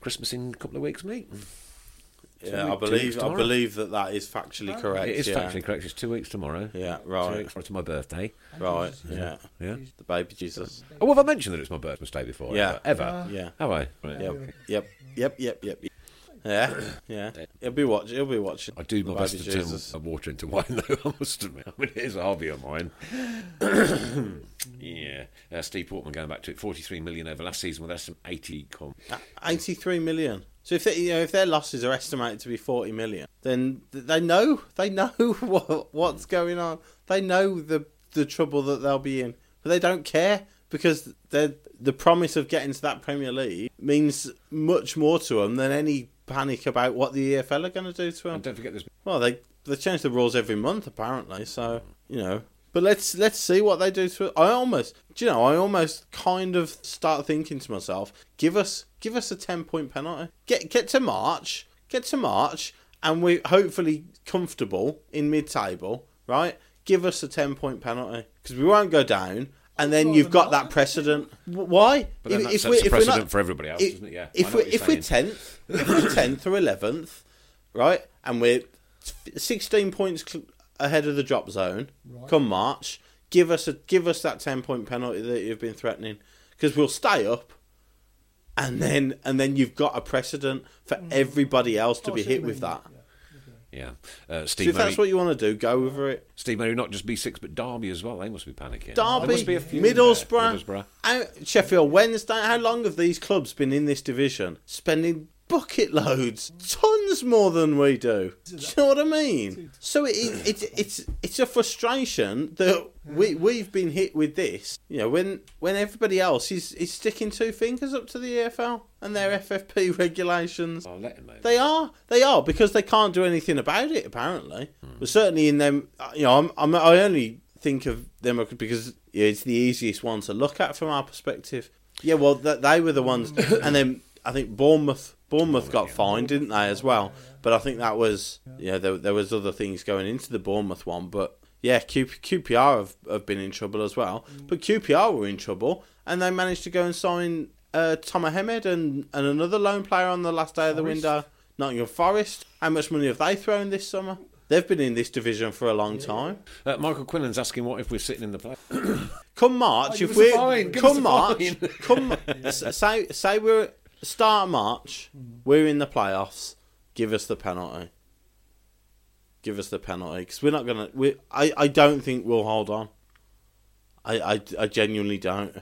Christmas in a couple of weeks, mate. Yeah, week- I believe I believe that that is factually correct. It is yeah. factually correct. It's two weeks tomorrow. Yeah, right. Two right, weeks to my birthday. right. Yeah, Yeah. the baby Jesus. Oh, have I mentioned that it's my birthday before? Yeah. Ever? Ever? Yeah. Have I? Right. Yep, yep, yep, yep, yep. Yeah, yeah. He'll be watching. He'll be watching. I do my best to turn Jesus. a water into wine, though. I must admit. I mean, it is a hobby of mine. yeah. Uh, Steve Portman going back to it. Forty-three million over last season with some eighty. Com- Eighty-three million. So if they, you know if their losses are estimated to be forty million, then they know they know what what's going on. They know the the trouble that they'll be in, but they don't care because the promise of getting to that Premier League means much more to them than any panic about what the EFL are going to do to them. and don't forget, this. Well, they they change the rules every month apparently, so you know. But let's let's see what they do to it. I almost, do you know, I almost kind of start thinking to myself, give us give us a ten point penalty. Get get to March, get to March, and we're hopefully comfortable in mid table, right? Give us a ten point penalty because we won't go down. And then you've got that precedent. Why? But then that If- if sets we- a if we're precedent not- for everybody else, if- doesn't it? Yeah. I If we what you're if we're tenth, if we're tenth or eleventh, right, and we're sixteen points cl- ahead of the drop zone come March, give us a give us that ten point penalty that you've been threatening because we'll stay up, and then and then you've got a precedent for everybody else to Oh, be hit with that. Yeah. Uh, So if Murray, that's what you want to do, go over it. Steve Murray, not just B6, but Derby as well. They must be panicking. Derby, must be a few. Middlesbrough, Middlesbrough. how- Sheffield Wednesday. How long have these clubs been in this division? Spending bucket loads, tons more than we do. Do you know what I mean? So it, it, it's it's it's a frustration that we we've been hit with this. You know, when when everybody else is is sticking two fingers up to the EFL and their FFP regulations. I'll let him, mate. They are, they are, because they can't do anything about it. Apparently, hmm. but certainly in them, uh, you know, I'm, I'm, I only think of them because it's the easiest one to look at from our perspective. Yeah, well, th- they were the ones, and then I think Bournemouth, Bournemouth got fined, didn't they, as well? But I think that was, yeah, there, there was other things going into the Bournemouth one, but yeah, Q, QPR have, have been in trouble as well. But QPR were in trouble, and they managed to go and sign uh, Tomer Hemed and, and another loan player on the last day of the window. Nottingham Forest. How much money have they thrown this summer? They've been in this division for a long time. Uh, Michael Quinlan's asking what if we're sitting in the play. Come March, give if we fine, give us come March, come say say we're start of March, we're in the playoffs. Give us the penalty. Give us the penalty because we're not gonna. We I, I don't think we'll hold on. I, I, I genuinely don't.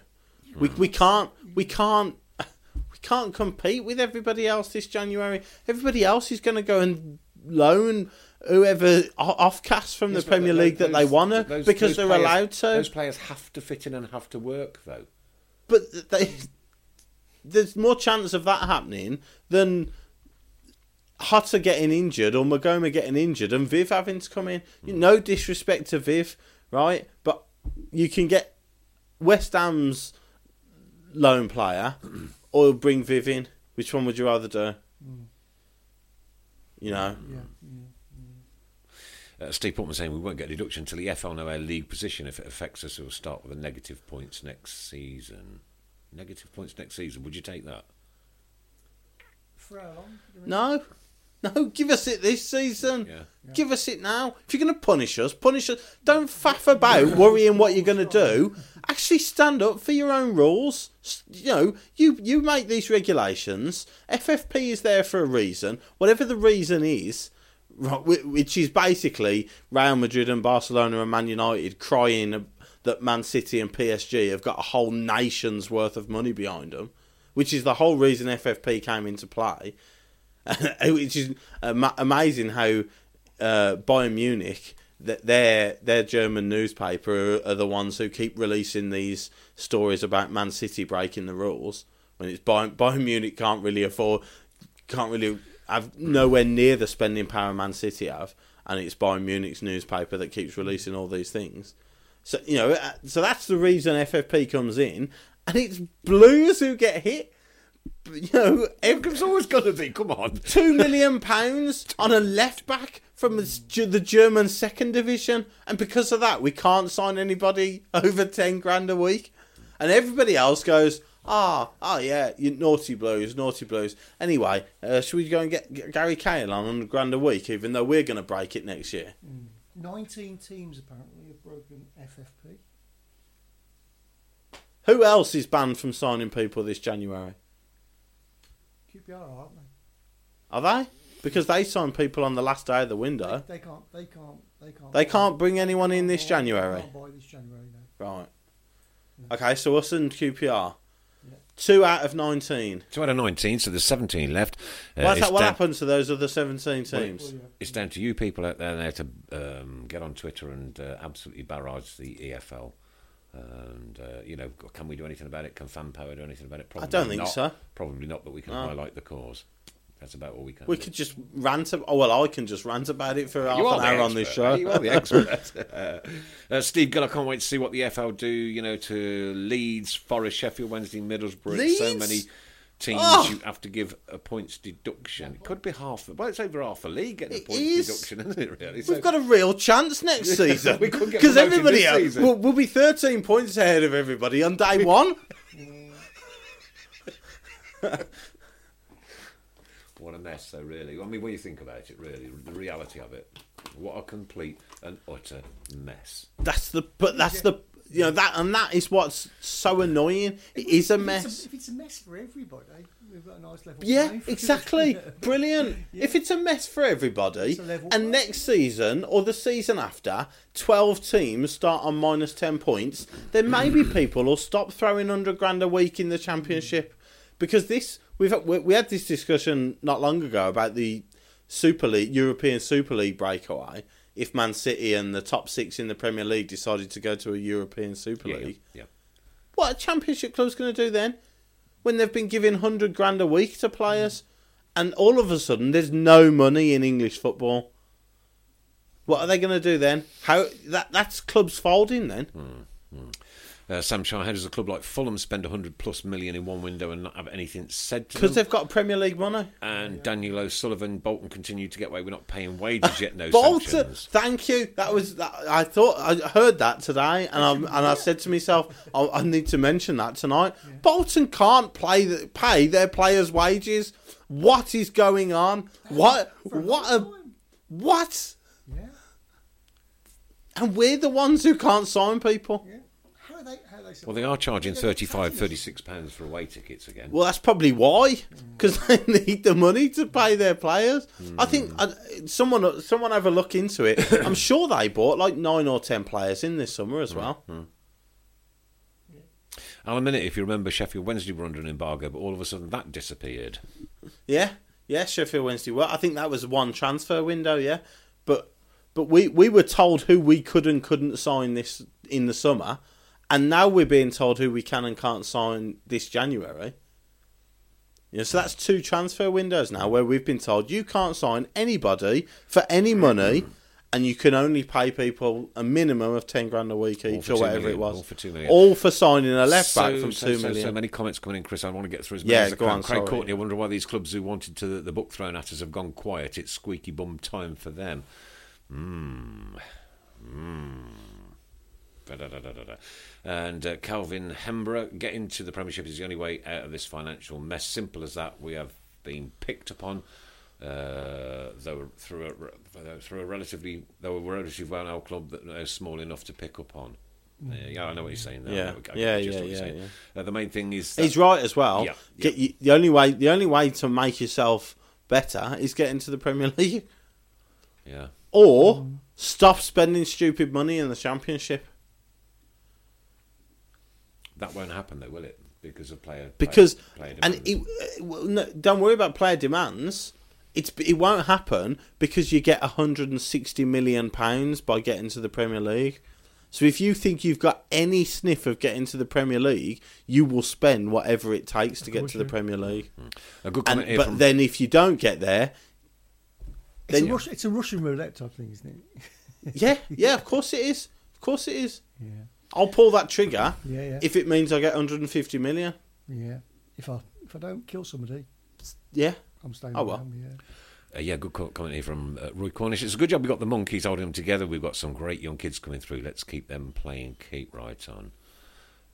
We we can't we can't we can't compete with everybody else this January. Everybody else is going to go and loan whoever offcast from Yes, the Premier League that they want to those- because those they're players- allowed to. Those players have to fit in and have to work, though. But they, there's more chance of that happening than Hutter getting injured or Maghoma getting injured and Viv having to come in. No disrespect to Viv, right? But you can get West Ham's loan player or bring Viv in. Which one would you rather do? You know, Yeah, yeah. Uh, Steve Portman saying we won't get a deduction until the FL know our league position. If it affects us, we'll start with a negative points next season. Negative points next season. Would you take that? For how long? you mean? no, no. Give us it this season. Yeah. Give us it now. If you're going to punish us, punish us. Don't faff about worrying what you're going to do. Actually, stand up for your own rules. You know, you you make these regulations. FFP is there for a reason. Whatever the reason is, which is basically Real Madrid and Barcelona and Man United crying that Man City and PSG have got a whole nation's worth of money behind them, which is the whole reason FFP came into play. which is amazing how uh, Bayern Munich, that their their German newspaper, are, the ones who keep releasing these stories about Man City breaking the rules. When it's Bayern, Bayern Munich can't really afford, can't really have nowhere near the spending power Man City have, and it's Bayern Munich's newspaper that keeps releasing all these things. So you know, uh, so that's the reason FFP comes in, and it's Blues who get hit. You know, It's always got to be. Come on. two million pounds on a left back from the German second division, and because of that, we can't sign anybody over ten grand a week. And everybody else goes, ah, oh, yeah, you naughty blues, naughty blues. Anyway, uh, should we go and get, Gary Cahill on a grand a week, even though we're going to break it next year? 19 teams apparently have broken FFP. Who else is banned from signing people this January? QPR, aren't they? Are they? Because they sign people on the last day of the window. They can't. They can't. They can't. They can't bring anyone in this January. Can't buy this January. No. Right. Okay, so us and QPR. Two out of 19. Two out of 19, so there's 17 left. Uh, What's that, what down- happened to those other 17 teams? Well, yeah. It's down to you people out there now to um, get on Twitter and uh, absolutely barrage the EFL. And, uh, you know, can we do anything about it? Can Fan Power do anything about it? Probably I don't think not. so. Probably not, but we can No. highlight the cause. That's about all we can We do. could just rant. Ab- oh, well, I can just rant about it for half You are an hour on this show. You are the expert. uh, Steve Gill, I can't wait to see what the FL do. You know, to Leeds, Forest, Sheffield Wednesday, Middlesbrough. It's So many teams Oh! you have to give a points deduction. It could be half. Well, it's over half a league getting a points is. deduction, isn't it? Really? We've got a real chance next season. We could get Because everybody else will we'll be 13 points ahead of everybody on day one. What a mess, though. Really. I mean, when you think about it, really, the reality of it, what a complete and utter mess. That's the. But that's the. You know that, and that is what's so annoying. It is a If it's mess. if it's a mess for everybody, we've got a nice level. Yeah, playing exactly. Brilliant. If it's a mess for everybody, It's a level and playing next season or the season after, 12 teams start on minus 10 points, then maybe people will stop throwing 100 grand a week in the championship. Because this, we've we, we had this discussion not long ago about the Super League, European Super League breakaway. If Man City and the top six in the Premier League decided to go to a European Super Yeah, League, yeah. what a championship club's going to do then? When they've been giving 100 grand a week to players, and all of a sudden there's no money in English football. What are they going to do then? How that that's clubs folding then? Hmm, hmm. Uh, Sam Shire, how does a club like Fulham spend 100 plus million in one window and not have anything said to them? Because they've got Premier League money. And Daniel O'Sullivan, Bolton continue to get away. We're not paying wages yet. No Bolton, sanctions. thank you. That was that, I thought I heard that today, and I and I said to myself, I, I need to mention that tonight. Bolton can't play the, pay their players' wages. What is going on? What what a what? Yeah. And we're the ones who can't sign people. Yeah. How are they? How are they? Well, they are charging They're 35, taxing us. 36 pounds for away tickets again. Well, that's probably why, because they need the money to pay their players. I think uh, someone someone have a look into it. I'm sure they bought like nine or ten players in this summer as well. Alan Minute, if you remember, Sheffield Wednesday were under an embargo, but all of a sudden that disappeared. Yeah, yeah, Sheffield Wednesday. Well, I think that was one transfer window. Yeah, but but we we were told who we could and couldn't sign this in the summer, and now we're being told who we can and can't sign this January. You know, so that's two transfer windows now where we've been told you can't sign anybody for any money, and you can only pay people a minimum of ten grand a week each or whatever million, it was. all for two million. All for signing a left back So- from so, two so- million. So many comments coming in, Chris. I want to get through as many Yeah, as I go can. on, Craig sorry. Courtney, I wonder why these clubs who wanted to the, the book thrown at us have gone quiet. It's squeaky bum time for them. Hmm. Hmm. Mmm. Mmm. Da-da-da-da-da-da. And uh, Calvin Hembrough, getting to the Premiership is the only way out of this financial mess. Simple as that. We have been picked upon, uh, though through a, through a relatively though a relatively well-known club that is small enough to pick up on. Uh, yeah, I know what you're saying. There. Yeah. know- Yeah, just yeah, what you're yeah, saying. yeah. Uh, the main thing is He's right as well. Yeah, you, the only way the only way to make yourself better is get into the Premier League, Yeah. or stop spending stupid money in the Championship That won't happen though, will it? Because of player because player, player and demands. it, uh, well, no, don't worry about player demands. It's it won't happen because you get 160 million pounds by getting to the Premier League. So if you think you've got any sniff of getting to the Premier League, you will spend whatever it takes to get to the Premier League. a good And, comment here but from then if you don't get there, It's, then a Rus- it's a Russian roulette type thing, isn't it? Yeah, yeah, of course it is. Of course it is. Yeah. I'll pull that trigger Yeah, yeah. if it means I get 150 million. Yeah. If I if I don't kill somebody, Yeah. I'm staying. Oh, well. them, yeah. Uh, yeah, good comment here from uh, Roy Cornish. It's a good job we got the monkeys holding them together. We've got some great young kids coming through. Let's keep them playing. Keep right on.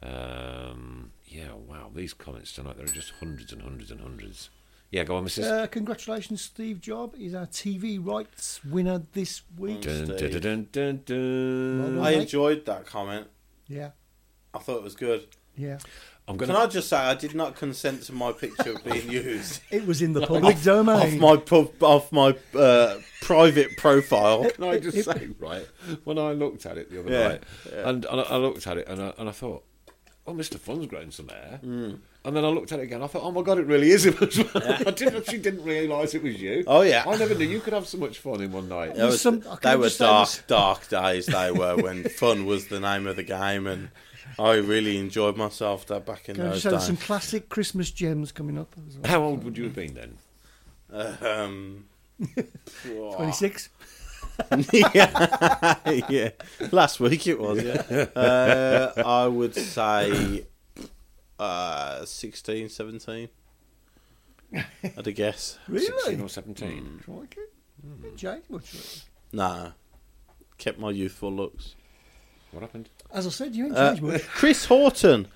Um, yeah, wow, these comments tonight, there are just hundreds and hundreds and hundreds. Yeah, go on, Mrs. Uh, congratulations, Steve Job. He's our TV rights winner this week. Dun, dun, dun, dun, dun, dun. Well I done. enjoyed that comment. Yeah. I thought it was good. Yeah. I'm Can gonna. Can I just say I did not consent to my picture being used It was in the public off domain. Off my pub, off my uh, private profile. Can I just say, right, when I looked at it the other Yeah, night, and, and I, I looked at it and I, and I thought, oh, Mr. Fun's grown some hair. Hmm. And then I looked at it again. I thought, oh my god, it really is him as well. I didn't actually didn't realise it was you. Oh, yeah. I never knew you could have so much fun in one night. Was- Some- they were dark, this- dark days. They were when fun was the name of the game, and I really enjoyed myself that back in Can I those just say there's days. some classic Christmas gems coming up as well. How old would you have been then? Um, 26? yeah, yeah. Last week it was. Yeah. Uh, I would say uh, 16, 17. I'd a guess. Really? 16 or 17? Crikey. Didn't change much. really. Nah, kept my youthful looks. What happened? As I said, you ain't Uh, changed much. Chris Horton,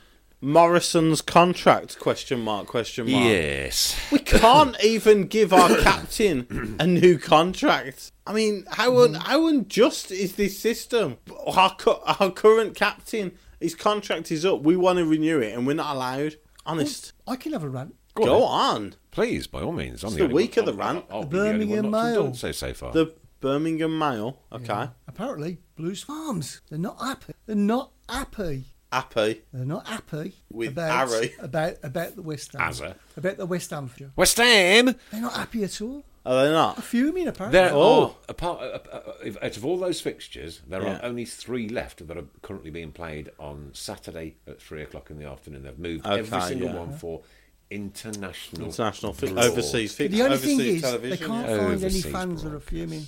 Morrison's contract? Question mark? Question mark. Yes. We can't even give our captain a new contract. I mean, how un- mm. how unjust is this system? Our, cu- our current captain, his contract is up. We want to renew it, and we're not allowed. Honest. I can have a rant. Go Go on. on. Please, by all means. I'm It's the, the only week one- of the I'll- rant. I'll The be the only Birmingham one not to have Mail. done so so far. The Birmingham Mail. Okay. Apparently, Blues Farms. They're not happy. They're not happy. Happy. They're not happy With about, Harry. about about the West Ham. Azza. About the West Ham. West Ham. They're not happy at all. Are they not? Fuming apparently. There Oh. are apart uh, uh, out of all those fixtures, there Yeah. are only three left that are currently being played on Saturday at three o'clock in the afternoon. They've moved every Okay, single yeah. one for international, International fi- broad. overseas But the only overseas thing is, they television. can't yeah. find any Overseas fans that are broadcast. fuming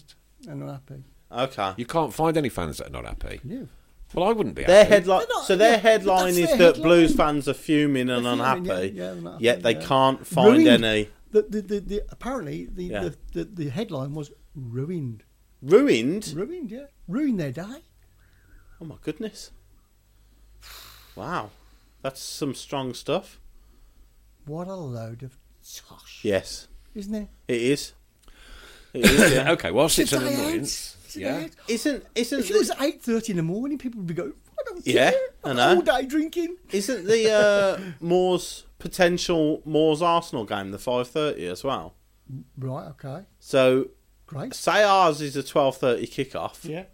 and not happy. Okay. You can't find any fans that are not happy. No. Well, I wouldn't be. Their happy. headline. Not- So their yeah, headline is their that headline. Blues fans are fuming and fuming, unhappy. yeah, yeah, they're Yet they yeah. can't find Ruined. any. The, the, the, the, apparently, the, Yeah. the, the, the headline was ruined. Ruined. Ruined, yeah. Ruined their day. Oh my goodness. Wow. That's some strong stuff. What a load of tosh. Yes. Isn't it? It is. It is, yeah. okay, whilst it's a an annoyance, It's a yeah. day out. Isn't isn't If it was eight thirty in the morning, people would be going, "I don't Yeah, care. I know. all day drinking." isn't the uh, Moors potential Moors Arsenal game the five thirty as well? Right, okay, So great. say ours is a twelve thirty kickoff. Yeah,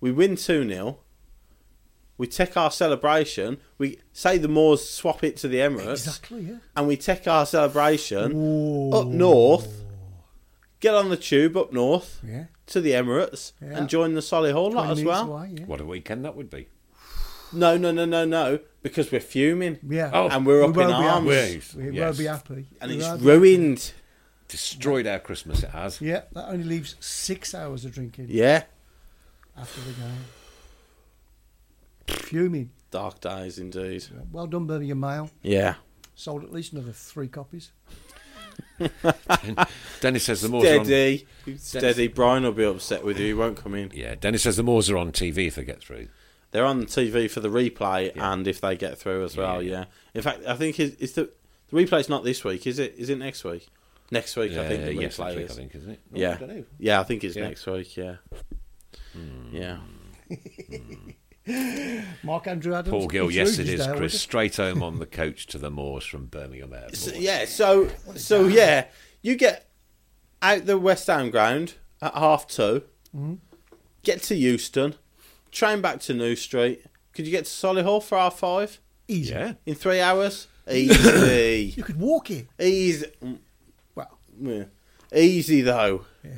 We win two 0 We take our celebration. We say the Moors swap it to the Emirates, exactly. Yeah. and we take our celebration Ooh. up north. Get on the tube up north Yeah. To the Emirates Yeah. and join the Solihull lot as well. away, yeah. What a weekend that would be. No, no, no, no, no, because we're fuming. Yeah. Oh, and we're We up in be arms, Yes. We Yes. won't be happy. and We it's won't be ruined. Destroyed our Christmas. It has. Yeah, that only leaves six hours of drinking Yeah, after the game. Fuming. dark days indeed. Well done, Birmingham Mail. Yeah, Sold at least another three copies. Dennis says the Moors are on. steady, steady. Brian will be upset with you. He won't come in. Yeah, Dennis says the Moors are on TV if they get through. They're on TV for the replay, Yeah. and if they get through as well. yeah. Yeah. In fact, I think is, is the the replay's not this week, is it? Is it next week? Next week, I think the yes, replay next week, is. I think, isn't it? Oh, Yeah, I don't know. yeah, I think it's Yeah. next week. Yeah, hmm. yeah. Hmm. Mark Andrew Adams. Paul Gill, yes, it is, there, Chris. Straight home on the coach to the Moors from Birmingham Airport. So, yeah, so so yeah, you get out the West Ham ground at half 2 mm-hmm. get to Euston, train back to New Street. Could you get to Solihull for half five Easy. Yeah. in three hours? Easy, You could walk it. easy, Well, yeah. easy though. yeah.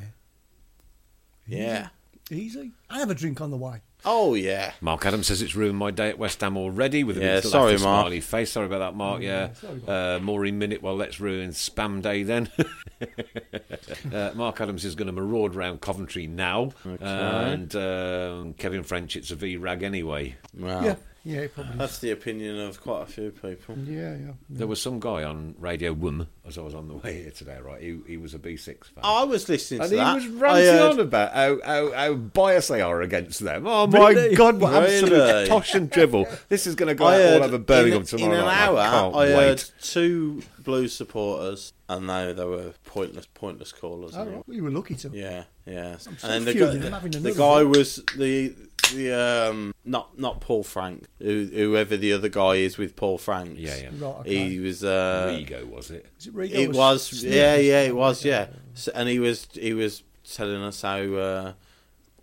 Yeah. Easy. I have a drink on the way. Oh yeah. Mark Adams says it's ruined my day at West Ham already with a Yeah, little sorry, Mark. smiley face. Sorry about that, Mark. Yeah, sorry, uh, Maureen Minute. Well, let's ruin Spam Day then. uh, Mark Adams is going to maraud around Coventry now, and um, Kevin French. It's a V rag anyway. Wow. Yeah. Yeah, it probably. That's the opinion of quite a few people. yeah, yeah. There was some guy on Radio Wum as I was on the way here today. Right, he, he was a B6 fan. I was listening and to he was I ranting heard- on about how, how, how biased they are against them. Oh my Really? God, what Really? absolute tosh and dribble. This is going to go I out heard all over Birmingham in, tomorrow in an night. hour. I can't I wait. heard two Blues supporters, and they they were pointless, pointless callers. Oh, right. you were lucky to. Yeah, Yes, and so then the furious, guy, the guy one. was the the um not not Paul Frank, who, whoever the other guy is with Paul Frank. Yeah, yeah. Right, okay. He was uh, Rigo, was it? Is it Rigo It or was, yeah, yeah, it was, yeah. So, and he was, he was telling us how uh,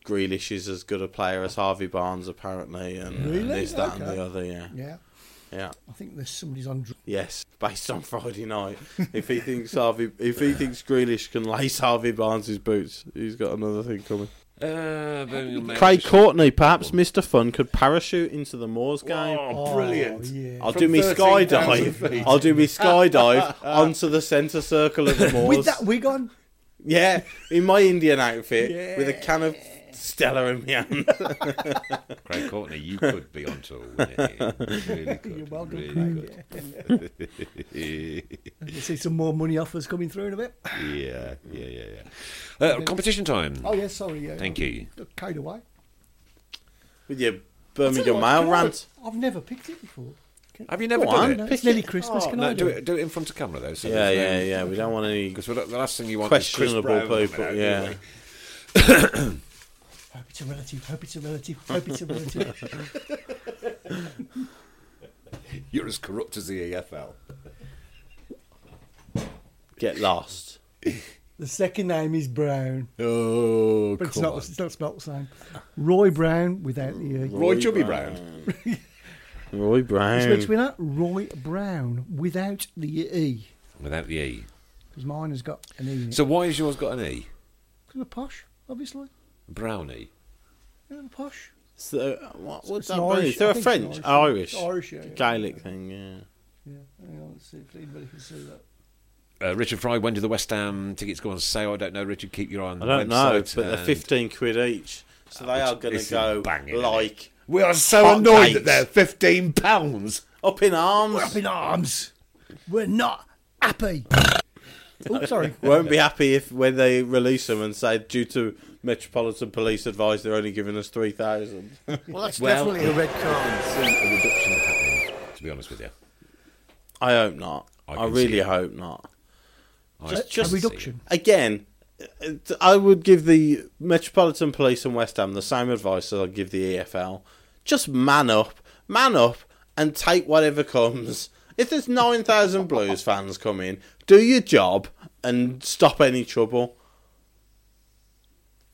Grealish is as good a player as Harvey Barnes, apparently, and Really? this, that, and the other. Yeah, Yeah, yeah, I think there's somebody's on. dr- yes. Based on Friday night, if he thinks Harvey, if he thinks Grealish can lace Harvey Barnes' boots, he's got another thing coming. Uh, Craig Courtney, perhaps Mr. Fun, could parachute into the Moors game. Oh, brilliant. Oh, yeah. I'll From do me 13,000 skydive. I'll do me skydive onto the centre circle of the Moors. With that wig on, Yeah, in my Indian outfit with a can of Stella in my hand. Craig Courtney, you could be on tour with it. You really could. you're welcome. really Craig, yeah. We'll see some more money offers coming through in a bit. Yeah, yeah, yeah, yeah. Uh, competition time. Oh yeah, sorry. Yeah, Thank you. Got Carried away. with your Tell you Birmingham Mail rant. I've never picked it before. Have you never Go done on. it? No, Pick it's nearly. Christmas. Oh, can No, I do do it, do it in front of camera though. So Yeah, yeah, yeah. We don't want any Because the last thing you want is Chris questionable Brown people. out, Yeah. really. Hope it's a relative. Hope it's a relative. Hope it's a relative. You're as corrupt as the EFL. Get lost. the second name is Brown, Oh, but it's not. on. It's not spelled the same. Roy Brown without the. Uh, Roy Chubby Brown. Roy This week's Brown. winner, Roy Brown, without the E, Without the E. because mine has got an E. In it. So why has yours got an E? Because of posh, obviously. Brownie. Yeah, posh. So, what would that an be? Irish- Is there I a French? it's an Irish? Irish, yeah, yeah. Gaelic thing, yeah. Yeah. Hang on, let's see if anybody can see that. Uh, Richard Fry, when do the West Ham tickets go on sale? I don't know. Richard, keep your eye on I the don't know, website. but they're 15 quid each. So they are going to go banging, like We are so annoyed cakes. that they're fifteen pounds. up in arms. We're up in arms. We're not happy. oh, sorry. Won't be happy if when they release them and say due to Metropolitan Police advice they're only giving us 3,000. Well, that's Well- definitely a red card. See a reduction happening. To be honest with you, I hope not. I I, really hope not. I Just- a just reduction. Again, uh, I would give the Metropolitan Police and West Ham the same advice as I give the EFL. Just man up, man up, and take whatever comes. If there's 9,000 Blues fans coming, do your job and stop any trouble.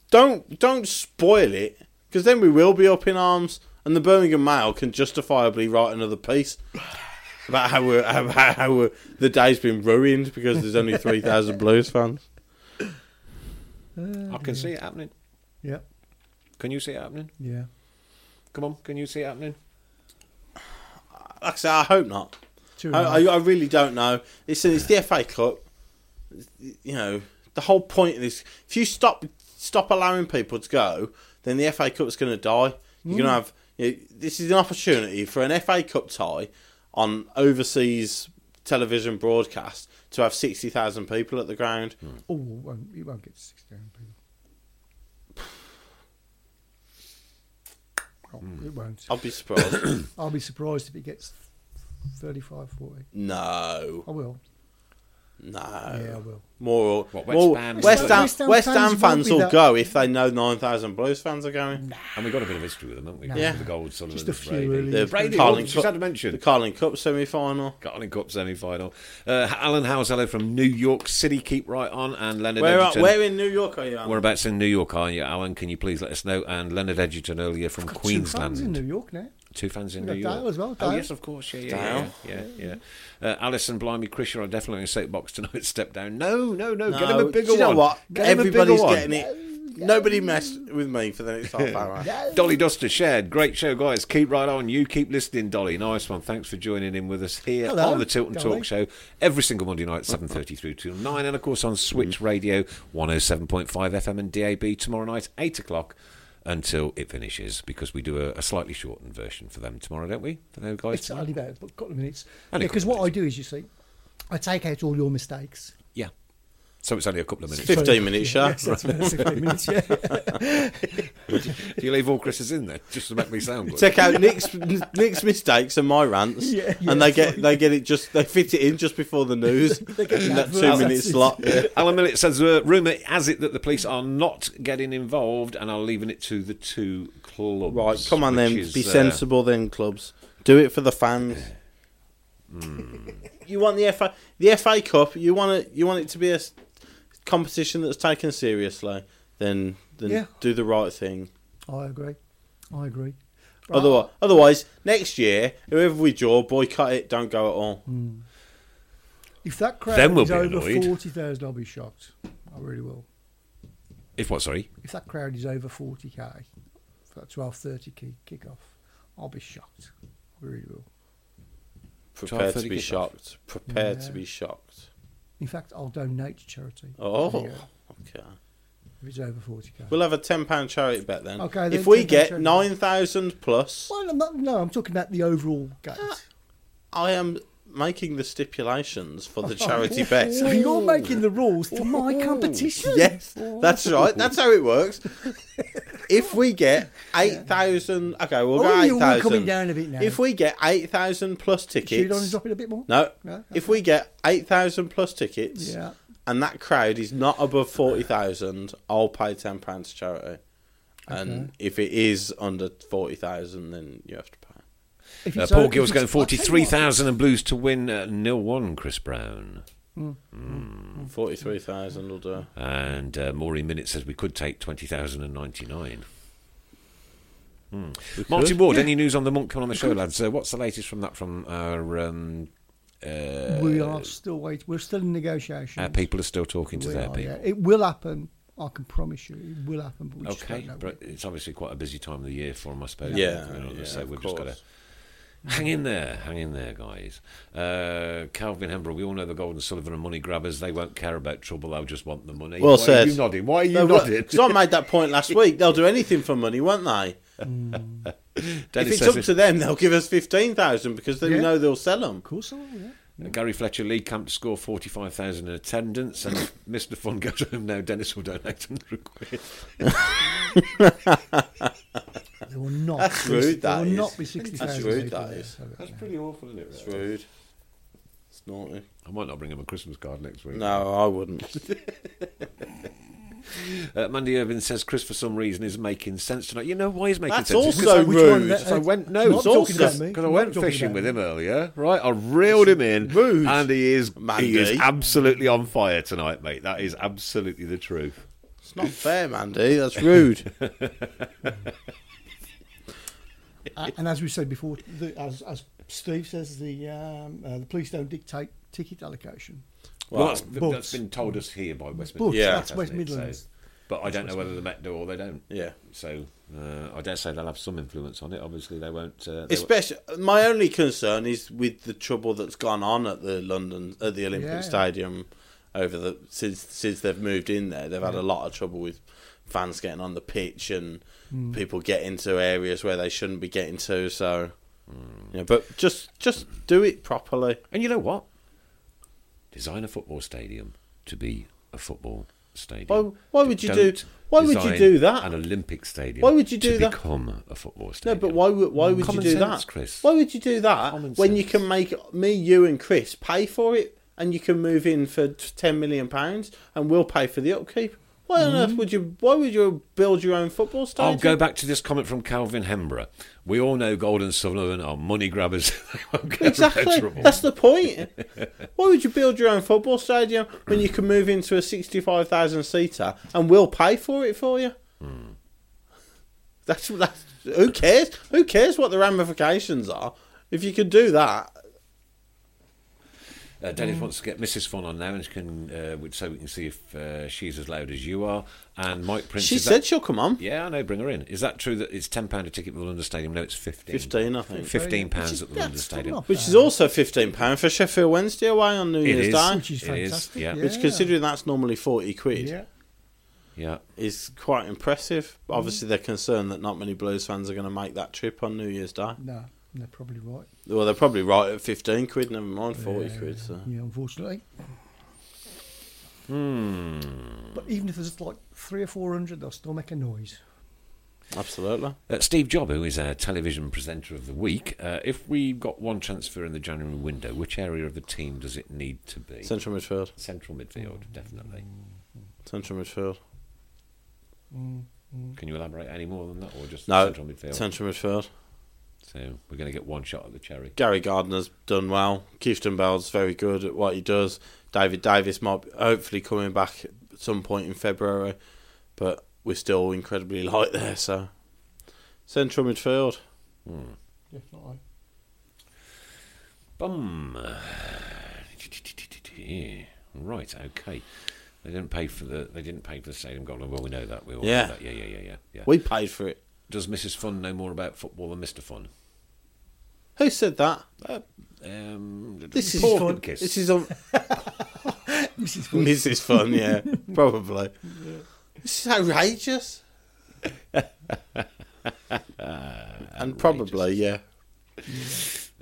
Don't don't spoil it, because then we will be up in arms, and the Birmingham Mail can justifiably write another piece about how we're, how, how, how we're, the day's been ruined because there's only 3,000 Blues fans. I can see it happening. Yeah, Can you see it happening? yeah. Come on, can you see it happening? Like I say, I hope not. Two and I, a I. I really don't know. It's, it's the FA Cup. You know, the whole point of this. If you stop stop allowing people to go, then the FA Cup's going to die. You're going to hmm. have. You know, this is an opportunity for an FA Cup tie on overseas television broadcast to have sixty thousand people at the ground. Hmm. Oh, it won't, it won't get to 16 people. Oh, hmm. It won't. I'll be surprised. I'll be surprised if it gets 35, 40. no, I will. No. Yeah, I will. More, What, West more Ham- West, Ham, West Ham West fans Ham won't fans will that- go if they know nine thousand Blues fans are going. And we've got a bit of history with them, haven't we? No. Yeah. The gold Sullivan, Just a few, Brady. really. The Brady, Carling oh, had to Cup, mention. the Carling Cup semi final. Carling Cup semi final. Uh, Alan Housello from New York City, keep right on. And Leonard Where, are, Edgerton. where in New York are you? Alan? Whereabouts in New York are you, Alan? Can you please let us know? And Leonard Edgerton earlier from Got two Queensland. fans in New York now. Two fans in New York. Dale as well, Oh, yes, of course. Yeah, yeah, Dale. yeah. yeah, yeah. Uh, Alison, blimey, Chris, you're definitely in a safe box tonight. Step down. No, no, no. Get him a bigger do you know one. what? Get him a bigger Everybody's one. getting it. Nobody messed with me for the next half hour. Dolly Duster shared. Great show, guys. Keep right on. You keep listening, Dolly. Nice one. Thanks for joining in with us here Hello, on the Tilton Dolly. Talk Show every single Monday night, 7.30 through till 9. And, of course, on Switch Radio, 107.5 FM and DAB tomorrow night, 8 o'clock until it finishes because we do a, a slightly shortened version for them tomorrow, don't we? For those guys It's tomorrow? only about a couple of minutes. Because couple what I do is, you see, I take out all your mistakes. Yeah. So it's only a couple of minutes. 15 minutes, Yeah, sure. yes, that's 15 minutes, yeah. Do you leave all Chris's in there just to make me sound good? Take out Nick's Nick's mistakes and my rants, Yeah, yeah, and they get right. they get it just they fit it in just before the news get in that adverts, two minute slot. Yeah. Alan Millett says, uh, rumour has it that the police are not getting involved and are leaving it to the two clubs. Right, come on then, is, be uh, sensible then, clubs. Do it for the fans. you want the FA the FA Cup? You want it? You want it to be a s- competition that's taken seriously? Then then Yeah. do the right thing. I agree. I agree. Right. Otherwise, otherwise, next year, whoever we draw, boycott it. Don't go at all. Hmm. If that crowd Then we'll is be over annoyed. 40,000, I'll be shocked. I really will. If what, sorry? If that crowd is over 40k for that 12.30 kick, kick off, I'll be shocked. I really will. Prepare to 12:30 be kickoff. shocked. Prepare Yeah. to be shocked. In fact, I'll donate to charity. Oh, Yeah, okay. if it's over 40k. We'll have a ten pound charity bet then. Okay, then If we get nine thousand plus, Well, I'm not, no, I'm talking about the overall gate. I am making the stipulations for the oh, charity bet. So you're making the rules for my competition. Yes, that's right. That's how it works. if we get eight thousand, okay, we'll Oh, go eight you're coming down a bit now. If we get eight thousand plus tickets, Should to tickets, drop it a bit more? no. No? If we get eight thousand plus tickets, Yeah. and that crowd is not above forty thousand, I'll pay ten pounds to charity. And if it is under forty thousand, then you have to pay. If Uh, Paul over- Gill's going it's- I'll tell you what, 43,000 and Blues to win uh, nil 1, Chris Brown. Forty-three thousand will do. And uh, Maureen Minute says we could take 20,099. Hmm. Martin Ward, any news on the monk coming on the show, lads? Uh, what's the latest from that from our. Um, uh, we are still waiting. We're still in negotiation. our people are still talking to We their are, people. yeah. It will happen. I can promise you, it will happen. But we just Okay, don't know but when. it's obviously quite a busy time of the year for them, I suppose. Yeah, You know, yeah, so we've just got to course. Hang in there, hang in there, guys. Uh, Calvin Hembrough, we all know the Gold and Sullivan and money grabbers. They won't care about trouble. They'll just want the money. Well Why said. Are you nodding? Why are you No, nodding? Because I made that point last week. They'll do anything for money, won't they? If it's up to them, they'll give us fifteen thousand because they Yeah. know they'll sell them. Of course, I will, yeah. Gary Fletcher, League Camp to score 45,000 in attendance. And if Mr. Fun goes home now, Dennis will donate 100 quid. They will not. That's be- rude, that will is. not be sixty That's rude, people that there, is. That's pretty awful, isn't it? It's rude. It's naughty. I might not bring him a Christmas card next week. No, I wouldn't. Uh, Mandy Irvin says Chris, for some reason, is making sense tonight. You know why he's making That's sense? It's 'cause also I- Which one? rude. That- Because I went no, it's also because I went fishing with him earlier, right? I reeled him in, Rude. and he is he Mandy. is absolutely on fire tonight, mate. That is absolutely the truth. It's not fair, Mandy. That's rude. A- and as we said before, the, as, as Steve says, the um, uh, the police don't dictate ticket allocation. Well, Well, that's, but- that's been told us here by West But Midlands. Yeah. that's West hasn't? So- Midlands. but I don't know whether the Met do or they don't. yeah. So uh, I dare say they'll have some influence on it. Obviously, they won't. Uh, they Especially, my only concern is with the trouble that's gone on at the London at the Olympic Yeah. Stadium over the since since they've moved in there. They've had a lot of trouble with fans getting on the pitch and Hmm. people getting to areas where they shouldn't be getting to. So, yeah, but just just do it properly. And you know what? Design a football stadium to be a football stadium. Why- why would you Don't do- why would you do that? An Olympic stadium. Why would you to do that? Become a football stadium. No, but why would why would Common you do sense, that, Chris. Why would you do that Common when you can make me, you, and Chris pay for it, and you can move in for ten million pounds, and we'll pay for the upkeep? Why on earth hmm? would you? Why would you build your own football stadium? I'll go back to this comment from Calvin Hembra. We all know Gold and Sullivan are money grabbers. they won't get Exactly. That's the point. Why would you build your own football stadium when you can move into a sixty-five thousand seater and we'll pay for it for you? Hmm. That's that's who cares? Who cares what the ramifications are? If you could do that, Uh, Dennis wants to get Mrs. Fun on now, and she can, uh, so we can see if uh, she's as loud as you are. And Mike Prince. she said that, she'll come on. "Yeah, I know. Bring her in." Is that true that it's ten pound a ticket for the London Stadium? No, it's fifteen. 15, I think. Fifteen pounds at the yeah, London it's still Stadium. not Which is also fifteen pound for Sheffield Wednesday away on New It Year's is. Day. Which is It is, fantastic. yeah. yeah. Which, considering that's normally forty quid, yeah. Yeah. is quite impressive. Obviously, they're concerned that not many Blues fans are going to make that trip on New Year's Day. No, they're probably right. Well, they're probably right at fifteen quid. Never mind forty Yeah, quid. So. Yeah, unfortunately. Hmm. But even if there's like three or four hundred, they'll still make a noise. Absolutely. Uh, Steve Job, who is our television presenter of the week, uh, if we got one transfer in the January window, which area of the team does it need to be? Central midfield. Central midfield, definitely. Central midfield. Can you elaborate any more than that, or just No. central midfield? Central midfield. So we're going to get one shot at the cherry. Gary Gardner's done well. Kieftenbeld's very good at what he does. David Davis might be- hopefully coming back at some point in February, but we're still incredibly light there. So central midfield. Hmm. Definitely. Bum. Right. Okay. They didn't pay for the. They didn't pay for the stadium goal. Well, we know that. We all Yeah. know that. Yeah. Yeah. Yeah. Yeah. Yeah. We paid for it. Does Mrs. Fun know more about football than Mr. Fun? Who said that? Um, This is Paul fun. Hipkiss. This is un- This is fun. this fun. Yeah, probably. This is outrageous. and probably yeah.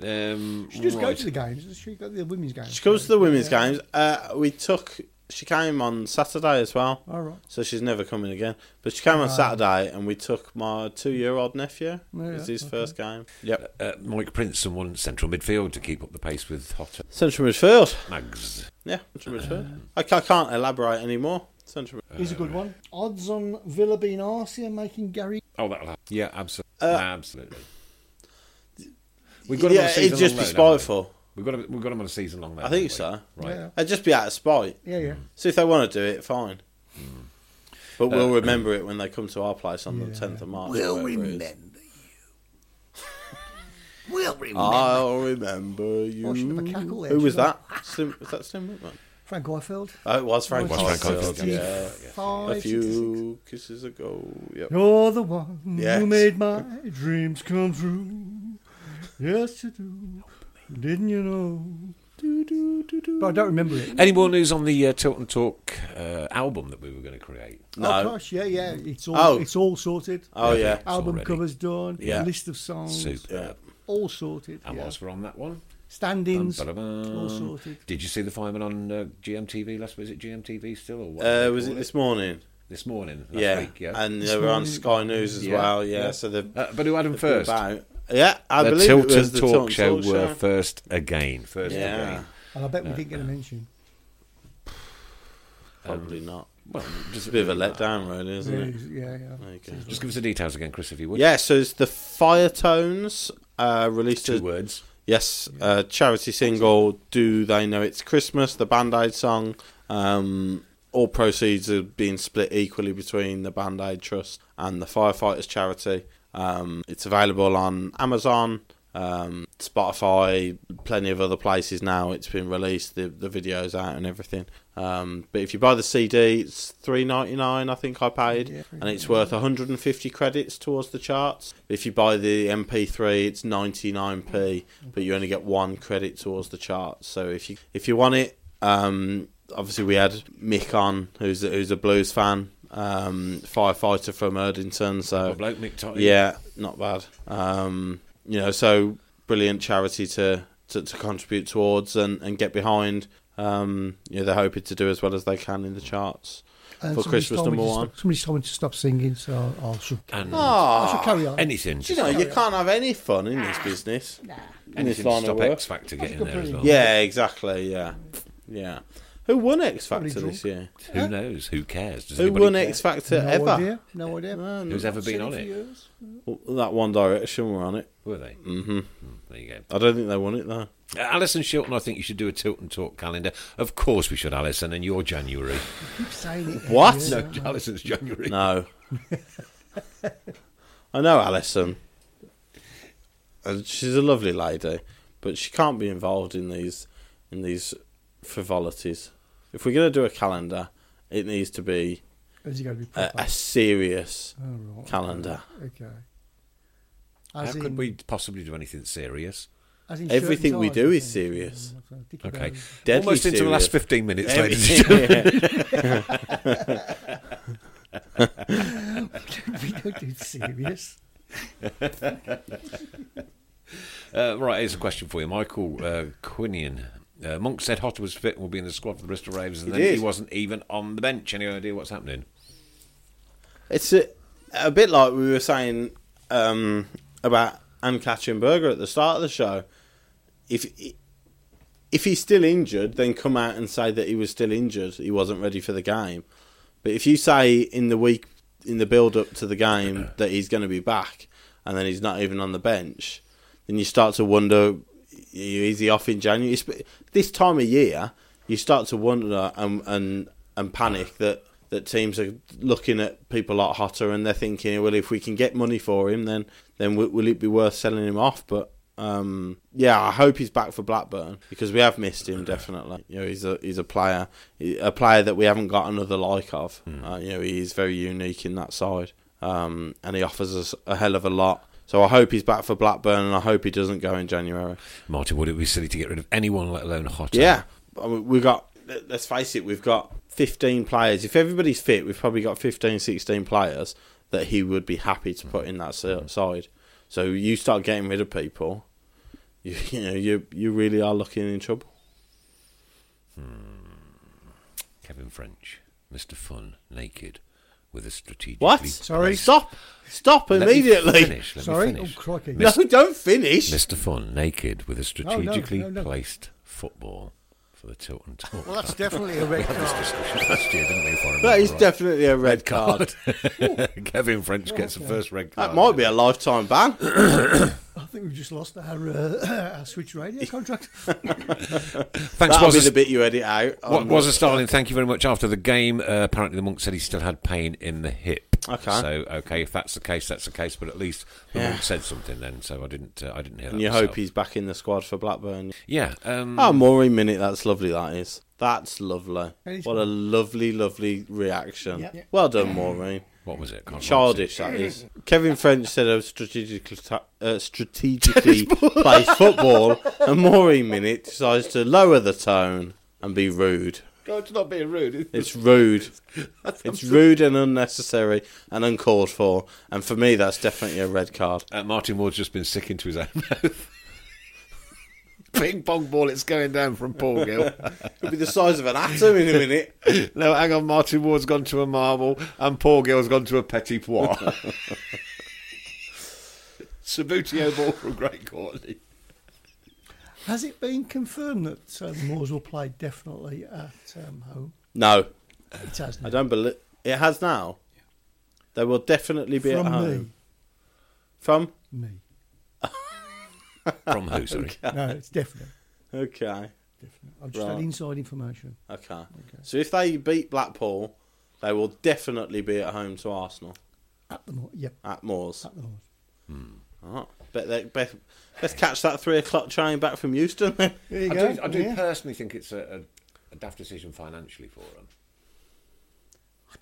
Um, Uh, She just go to the games. She go to the women's games. She comes to the women's games. Uh, we took. She came on Saturday as well. All right. So she's never coming again. But she came on Saturday, and we took my two-year-old nephew. Yeah, it was his okay. first game. Yep. Uh, Mike Prince and one central midfield to keep up the pace with Jota Central midfield. Mags. Yeah, central midfield. I, I can't elaborate anymore. Central. Here's a good one. Odds on Villa being Arsenal making Gary. Oh, that'll happen. Yeah, absolutely. Uh, absolutely. We've got him on yeah, it'd just long be loan, haven't spiteful. We've got him, we've got him on a season long. loan, I think haven't so. Right. Yeah. It'd just be out of spite. Yeah, yeah. Mm. So if they want to do it, fine. Mm. But we'll Uh, remember um, it when they come to our place on the 10th of March. We'll whatever it is. remember you. we'll remember. I'll remember you. Oh, should have a cackle there, Who was that? Slim, was that Slim Whitman? Frank Ifield. Oh, it was Frank. Was Frank Ifield, Ifield, Yeah. Five, A six, few kisses ago. Yep. You're the one Yes. who made my dreams come true. Yes, you do. Didn't you know? Do, do, do, do. But I don't remember it. Any more news on the uh, Tilton Talk uh, album that we were going to create? No. Oh gosh, yeah, yeah. It's all Oh. it's all sorted. Oh yeah. Album already. covers done. Yeah. List of songs. Super. Yeah. All sorted. And yeah. whilst we're on that one, Stand-ins. All sorted. Did you see the fireman on uh, GMTV last? Was it GMTV still or what? Uh, was it this morning? this morning? Last Yeah. week, yeah. And This they were on. Sky News as Yeah, well. Yeah. yeah. So they've. uh, but who had him they've first? About, yeah, I the believe Tilt it was the Talk Tilt and show Talk were first again. First Yeah. again. And I bet we didn't get a mention. Probably not. Well, just a bit of a letdown, really, isn't Yeah, it? yeah, yeah. There you go. Just give us the details again, Chris, if you would. Yeah, so it's the Fire Tones uh, released Two a, words. Yes, uh, charity single. Do they know it's Christmas? The Band Aid song. Um, all proceeds are being split equally between the Band Aid Trust and the Firefighters Charity. Um, it's available on Amazon, um, Spotify, plenty of other places now. It's been released. The the videos out and everything. Um, but if you buy the CD, it's three ninety nine. I think I paid, Yeah, and it's worth one hundred and fifty credits towards the charts. If you buy the MP3, it's ninety nine p, but you only get one credit towards the charts. So if you if you want it, um, obviously we had Mick on, who's a, who's a blues fan, um, firefighter from Erdington. So Good bloke, Mick Totty. yeah, not bad. Um, you know, so brilliant charity to, to, to contribute towards and, and get behind. Um, you know, they're hoping to do as well as they can in the charts And for Christmas told me number one. Stop, somebody's told me to stop singing, so I should, And I should carry on. anything. You know, you can't have any fun in this business. In this anything to line of stop. X Factor getting there as well. Yeah, exactly. Yeah, yeah. Who won X Factor this year? Who knows? Who cares? Does Who won care? X Factor no ever? idea. No idea. Who's ever been on it? Well, that One Direction were on it. Were they? hmm There you go. I don't think they won it though. Uh, Alison Shilton, I think you should do a Tilton Talk calendar. Of course we should, Alison, and you're January. Keep saying it. What? Yeah. No, Alison's January. No. I know Alison. And she's a lovely lady, but she can't be involved in these in these frivolities. If we're going to do a calendar, it needs to be Has to be a, a serious Oh, right. calendar. Okay. How As could in- we possibly do anything serious? as in Everything we do is think. serious. Dickie Okay. Bones. Deadly Almost into the last 15 minutes, ladies we don't do serious. Uh, right, here's a question for you. Michael uh, Quinian Uh, Monk said Jota was fit and will be in the squad for the Bristol Ravens, and He then he wasn't even on the bench. Any idea what's happening? It's a, a bit like we were saying um, about Anne Berger at the start of the show. If if he's still injured, then come out and say that he was still injured. He wasn't ready for the game. But if you say in the week in the build up to the game that he's going to be back, and then he's not even on the bench, then you start to wonder: is he off in January? It's- This time of year, you start to wonder and and and panic that that teams are looking at people like Jota and they're thinking, well, if we can get money for him, then then will, will it be worth selling him off? But um, yeah, I hope he's back for Blackburn because we have missed him definitely. You know, he's a he's a player, a player that we haven't got another like of. Uh, you know, he is very unique in that side, um, and he offers us a hell of a lot. So I hope he's back for Blackburn, and I hope he doesn't go in January. Martin, would it be silly to get rid of anyone, let alone Jota? Yeah, I mean, we've got. let- Let's face it, we've got 15 players. If everybody's fit, we've probably got 15, 16 players that he would be happy to put in that mm-hmm. side. So you start getting rid of people, you, you know, you you really are looking in trouble. Hmm. Kevin French, Mr. Fun, naked, with a strategic. What? Sorry? Stop! Stop immediately! Finish. Let Sorry? Me finish. Oh, crikey. No, don't finish. Mr. Fun, naked, with a strategically no, no. placed football for the Tilton Talk. Well, that's definitely a red card. last year, didn't we? if That is right? definitely a red card. Kevin French oh, gets the first red card. That might be a lifetime ban. I think we've just lost our, uh, our Switch Radio contract. Thanks, That'll be Wazza- the bit you edit out. What was a Starling? Thank you very much. After the game, uh, apparently the monk said he still had pain in the hip. Okay. So okay, if that's the case, that's the case. But at least the Yeah. monk said something then, so I didn't. Uh, I didn't hear And that. you myself. hope he's back in the squad for Blackburn. Yeah. Um, Oh, Maureen Minute, that's lovely, that is. That's lovely. What a lovely, lovely reaction. Yeah. Yeah. Well done, Maureen. What was it? Can't Childish, that is. Kevin French said of strategically, ta- uh, strategically placed football, and Maureen Minute decides to lower the tone and be rude. God, it's not being rude. It's rude. It's rude and unnecessary and uncalled for. And for me, that's definitely a red card. Uh, Martin Ward's just been sick into his own mouth. Ping pong ball, it's going down from Paul Gill. It'll be the size of an atom in a minute. no, hang on. Martin Ward's gone to a marble, and Paul Gill's gone to a petit pois. Subbuteo ball from Craig Courtney. Has it been confirmed that uh, Moors will play definitely at um, home? No, It has I now. don't believe it has now. They will definitely be From at home. me. From Me. From who, sorry? No, it's definite. okay, definite. I've just Right. had inside information. okay. So if they beat Blackpool, they will definitely be at home to Arsenal At the Moors. Yep, at Moors. at the Moors. Oh, hmm. bet they, bet, let's catch that three o'clock train back from Euston. There you I go. do, I do yeah. personally think it's a, a, a daft decision financially for them.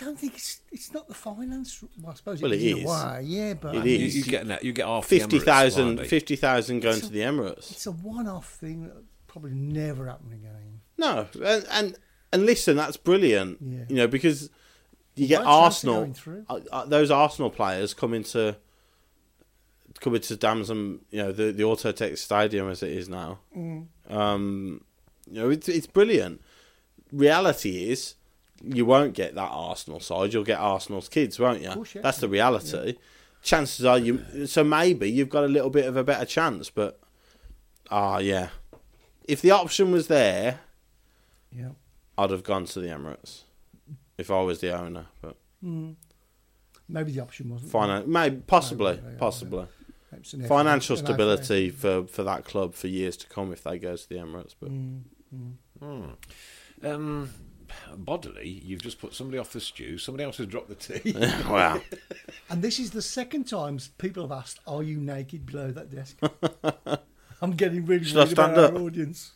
I don't think it's it's not the finance. Well, I suppose Well, it it is in a way, yeah, but It I mean, You, is. you get that. You get half the Emirates 50,000 Friday. 50,000 going to the Emirates. It's a one-off thing that probably never happen again. No, and and, and listen, that's brilliant. Yeah. You know because you get No Arsenal. through. Uh, uh, those Arsenal players come into come into Damson, you know, the the Autotech Stadium as it is now. Mm. Um, you know, it's it's brilliant. Reality is, you won't get that Arsenal side. You'll get Arsenal's kids, won't you? course, yeah. That's the reality. Chances are you. So maybe you've got a little bit of a better chance, but ah, yeah. If the option was there, Yeah. I'd have gone to the Emirates if I was the owner. But mm. Maybe the option wasn't. finan- maybe possibly, Maybe, yeah, possibly It's an financial FA, an stability for for that club for years to come if they go to the Emirates. But Um, bodily, you've just put somebody off the stew. Somebody else has dropped the tea. wow, And this is the second time people have asked, "Are you naked below that desk?" I'm getting really Should I worried about stand our audience.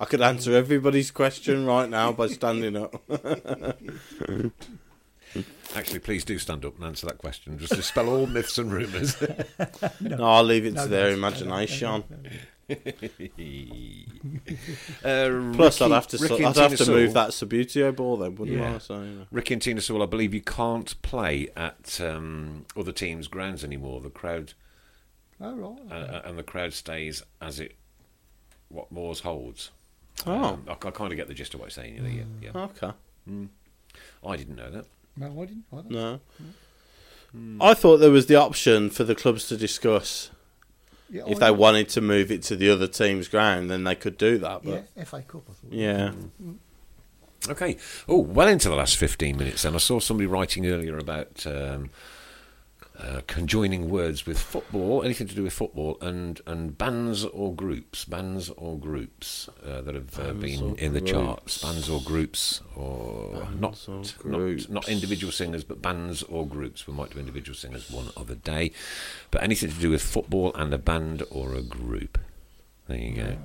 I could answer everybody's question right now by standing up. Actually, please do stand up and answer that question. Just dispel all myths and rumours. no, I'll leave it No, to their no, no, no, imagination. uh, Plus, Ricky- I'd have to Ricky I'd have to move that Subbuteo ball then, wouldn't Yeah. I? So, you know. Ricky and Tina Sewell, I believe you can't play at um, other teams' grounds anymore. The crowd Oh, right. uh, and the crowd stays as it what Moors holds. Oh, Um, I, I kind of get the gist of what you're saying. Yeah, yeah, yeah. okay. I didn't know that. No, I didn't. I don't. No. I thought there was the option for the clubs to discuss Yeah, if they didn't. wanted to move it to the other team's ground, then they could do that. But Yeah, FA Cup, I thought. yeah, Okay. Oh, well into the last 15 minutes then. I saw somebody writing earlier about um, uh, conjoining words with football, anything to do with football, and, and bands or groups. Bands or groups uh, that have uh, been in the groups. charts. Bands or groups, or not, or not, groups. not individual singers, but bands or groups. We might do individual singers one other day. But anything to do with football and a band or a group. There you go.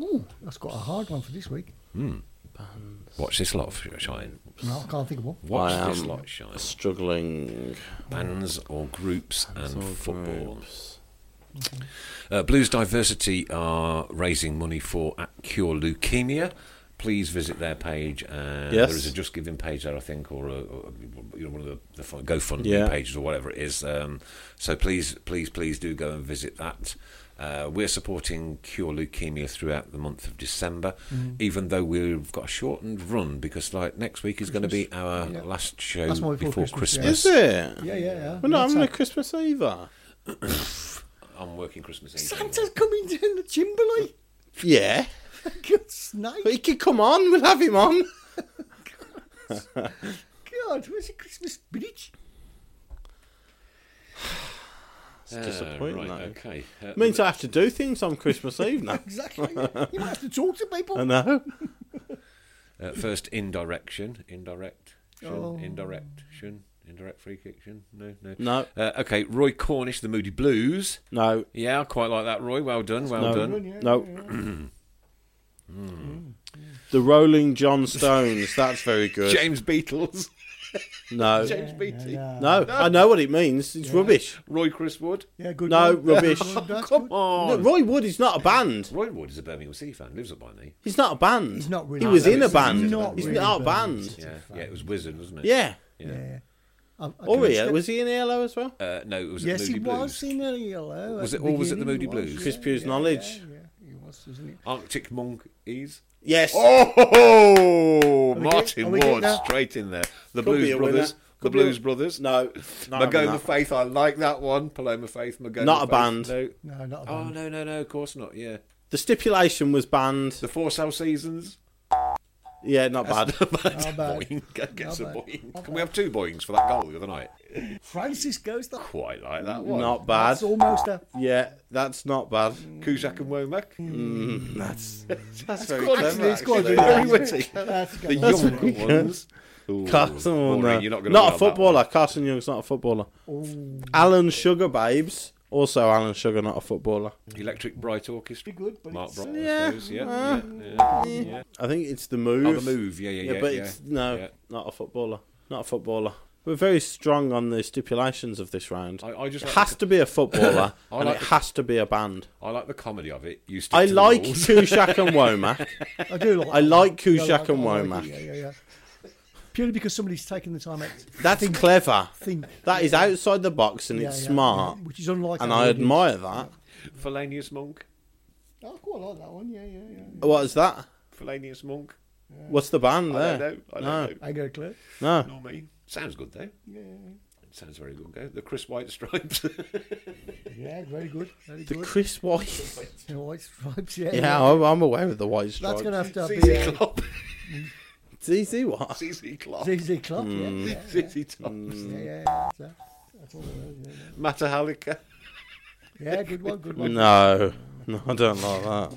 Ooh, that's quite a hard one for this week. Watch this lot shine. No, I can't think of one. Watch I this am lot shine. struggling. bands or groups and or football. groups. Uh, Blues Diversity are raising money for at Cure Leukemia. Please visit their page. Uh, Yes. There is a Just Giving page there, I think, or, a, or you know, one of the, the GoFundMe Yeah. pages or whatever it is. Um, so please, please, please do go and visit that. Uh, we're supporting Cure Leukemia throughout the month of December, Mm. even though we've got a shortened run because like next week is going to be our Yeah. last show That's before, before Christmas. Christmas, Is it? Yeah, yeah, yeah. We're not having a Christmas either. I'm working Christmas Eve. Santa's coming down the chimbley. Yeah, Good snake. but he could come on. We'll have him on. God, where's the Christmas spinach? It's disappointing. right, okay. Uh, means I have to do things on Christmas Eve now. Exactly. you might have to talk to people. I know. Uh, first, indirection, indirect, Oh. indirection, indirect free kiction. No, no. No, Uh, okay, Roy Cornish, the Moody Blues. no, Yeah, I quite like that, Roy. Well done, well no, done. no. The Rolling John Stones. That's very good. James Beatles, No, James Beatty, no. I know what it means. It's rubbish. Roy Chris Wood. Yeah, good. No, one. rubbish. Good, that's Come good. No, on. Roy Wood is not a band. Roy Wood is a Birmingham City fan. Lives up by me. He's not a band. He's not really He was a in a band. band. He's not He's really not a a band. band. Yeah, yeah. It was Wizzard, wasn't it? Yeah. yeah. Yeah. I, I Oh can yeah. step- Was he in ELO as well? Uh, no, it was at Yes, the he Moody Blues. was in a yellow. Was at it- the or was it the beginning, Moody he was, Blues? Chris yeah, Pugh's knowledge. Yeah, yeah, he was, wasn't he? Arctic Monkeys. Yes. Oh, we Martin get- are we getting Ward straight in there. The Could Blues a winner. Brothers. The Could a- Blues Brothers. No. Not having Maghoma that. Faith, I like that one. Paloma Faith, Maghoma Not a Faith. band. No. No, not a Oh, band. no, no, no, of course not, yeah. The stipulation was banned. The Four Cell Seasons. Yeah, not bad. Not bad. Boing. Get Not some bad. boing. Not Can we have two boings for that goal the other night? Francis goes the. Quite like that one. Not bad. That's almost a. Yeah, that's not bad. Mm. Kuszczak and Womack. Mm. Mm. That's that's very quite- clever. it's quite actually. good. Very witty. That's The good. young ones. Ooh, Carson, Maureen, uh, no. you're not going not a to footballer. Carson Young's not a footballer. Alan Sugar Babes, also Alan Sugar, not a footballer. Electric Bright Orchestra. good, but Mark it's, Bright, uh, I yeah, suppose. Yeah, uh, yeah, yeah, yeah. I think it's the move. Oh, the move. Yeah, yeah, yeah. Yeah, but yeah. it's no, Yeah. not a footballer. Not a footballer. We're very strong on the stipulations of this round. I, I just it like has the, to be a footballer, I and like it the- has to be a band. I like the comedy of it. You stick I like rules. Kuszczak and Womack. I do like. I like Yeah, Kuszczak like- and Womack. Yeah, yeah, yeah. Purely because somebody's taken the time out. to That's clever. Think. That is outside the box and Yeah, it's yeah, smart, yeah, which is unlike. and I audience. admire that. Thelonious Monk. Oh, I quite like that one. Yeah, yeah, yeah. What is that? Thelonious Monk. What's the band I there? don't know. I don't No. know. I get a clue. No. Not me. Sounds good though. Yeah, It sounds very good. Go the Chris White Stripes. yeah, very good, very The good. Chris White. The white stripes. Yeah, Yeah, I'm, I'm aware of the white Stripes. That's gonna have to be ZZ a ZZ what? ZZ Klopp. ZZ Club. Yeah, Mm. yeah, yeah, ZZ Tops. yeah, yeah. That's, that's all it is. Yeah, Matahalika. yeah. yeah, good one, good one. No, no, I don't like that.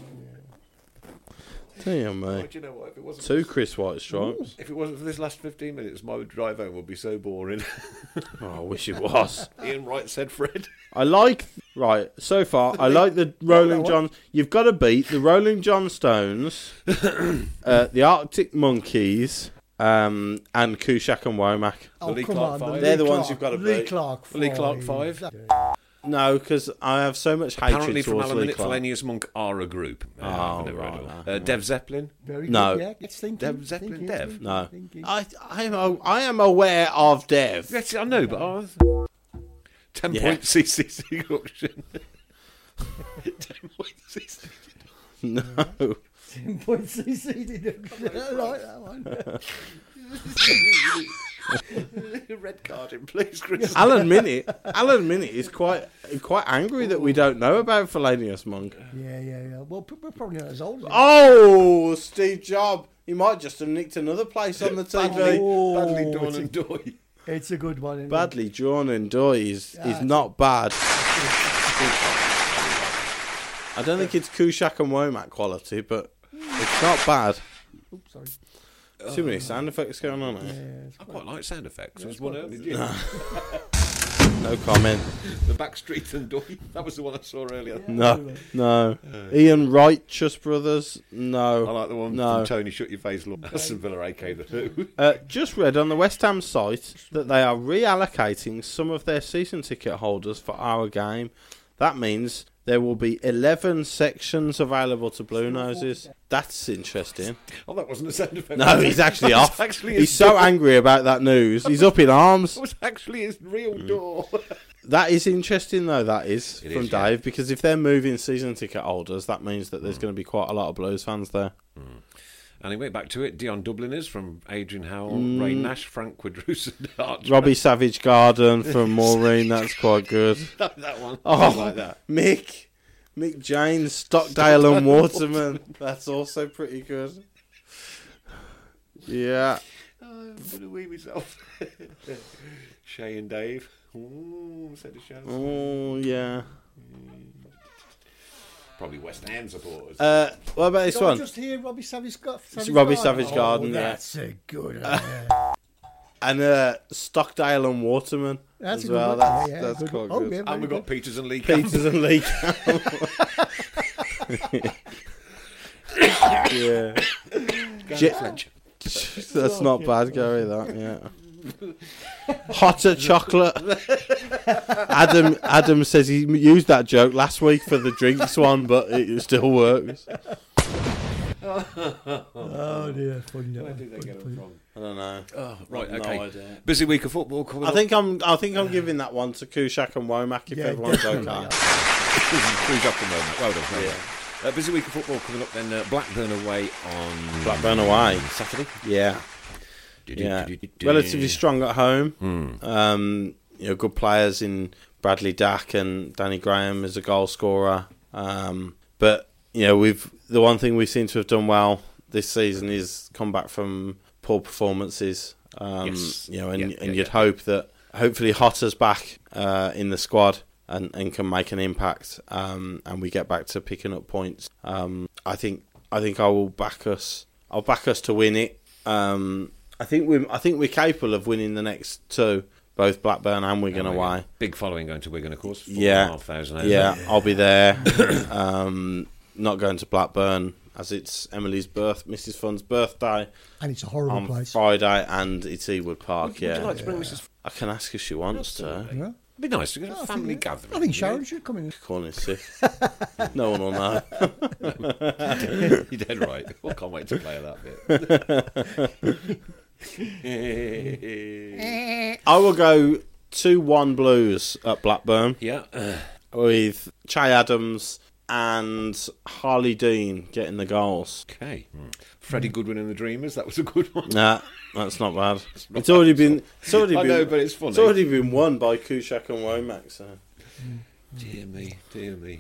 Dear Oh, do you know what? If it wasn't Two Chris White stripes. If it wasn't for this last 15 minutes, my drive home would be so boring. Oh, I wish it was. Ian Wright said Fred. I like right so far. I like the Rolling John. You've got to beat the Rolling John Stones, uh, the Arctic Monkeys, um, and Kuszczak and Womack. Oh, Lee come Clark on, the five. Lee They're the ones Clark- you've gotta Lee beat. Clark Lee Clark five. That- No, because I have so much hatred Apparently, from towards Alan Lee Minute, Clark. Thelonious Monk are a group. Uh, Oh, I've never heard right, of them. no. Uh, Dev Zeppelin. Very good. No. Yeah, it's thinking. Dev Zeppelin, thinking, Dev? thinking, No, thinking. I I am a- I am aware of Dev. Yes, I know, but I... 10 Yeah. point CCC auction. 10 point CCC. No. Point CC did I like that one. Red card in, please, Chris. Alan Minute. Alan Minute is quite quite angry that we don't know about Thelonious Monk. Yeah, yeah, yeah. Well, we're probably not as old. as. Oh, Steve Job. He might just have nicked another place on the TV. Oh, Badly done it's a- and doy. It's a good one. Isn't Badly drawn and Doy is, Yeah, is not bad. I don't think it's Kuszczak and Womack quality, but it's not bad. Oops, sorry. Too many sound effects going on Yeah, here. I quite- quite like sound effects. There's one earlier, didn't you? No comment. The Backstreet and Doy. That was the one I saw earlier. No, no. Ian Righteous Brothers. No. I like the one No. from Tony Shut Your Face Look. Aston Villa AK the Who. Uh, just read on the West Ham site that they are reallocating some of their season ticket holders for our game. That means there will be 11 sections available to Blue Noses. That's interesting. Oh, that wasn't a sound effect. No, he's actually off. Actually He's so door. angry about that news. He's up in arms. It was actually his real Mm. door. That is interesting, though, that is, It from is, yeah. Dave, because if they're moving season ticket holders, that means that there's going to be quite a lot of Blues fans there. Anyway, back to it. Dion Dubliners from Adrian Howell, Mm. Ray Nash, Frank Arch. Robbie Savage Garden from Maureen, that's quite good. that, that one. Oh, I like that. Mick. Mick James, Stockdale and Waterman. That's also pretty good. Yeah. Oh, I'm going to wee myself. Shay and Dave. Ooh, set of shows. Oh, yeah. Probably West Ham supporters. Uh, what about this Did I one? just hear Robbie Savage, Gar- Savage Robbie Garden? Savage Garden, oh, yeah. That's a good one. yeah. And uh, Stockdale and Waterman That's as a good well. one. That's, Yeah, yeah, that's good quite. Oh, good. yeah, and we've got Peters and Lee. Peters and Lee yeah. Campbell. J- That's not bad, Gary. That yeah. Jota chocolate. Adam Adam says he used that joke last week for the drinks one, but it still works. Oh dear, fun. Where did they get them from? I don't know. Oh, right, No okay. idea. Busy week of football coming I up. think I'm. I think I'm giving that one to Kuszczak and Womack if Yeah, everyone's okay. Cruise up the moment. Well done. Well done. Uh, busy week of football coming up then. Uh, Blackburn away on Blackburn away. Saturday. Yeah, yeah. Relatively strong at home. Um, you know, good players in Bradley Dack and Danny Graham as a goal scorer. Um, but you know, we've the one thing we seem to have done well this season is come back from poor performances. Um, Yes. You know, and, Yeah, and yeah, you'd yeah. hope that hopefully Jota's back uh, in the squad. And, and can make an impact, um, and we get back to picking up points. Um, I think I think I will back us. I'll back us to win it. Um, I think we I think we're capable of winning the next two, both Blackburn and Wigan away. Big following going to Wigan, of course. Four Yeah. and a half thousand over. Yeah, I'll be there. um, not going to Blackburn as it's Emily's birth, Mrs. Fun's birthday And it's a horrible on place. Friday, and it's Ewood Park. Would yeah, you like to bring Mrs. I can ask if she wants to. Yeah. It'd be nice to get a I think- family gathering. I think Sharon should come in. Calling sick. no one will know. You're dead right. I can't wait to play that bit. I will go two one Blues at Blackburn yeah. with Che Adams and Harlee Dean getting the goals. okay. Freddie hmm. Goodwin and the Dreamers. That was a good one. Nah, that's not bad. It's already been. It's already I been. know, but it's funny. It's already been won by Kuszczak and Womack. So Dear me, dear me.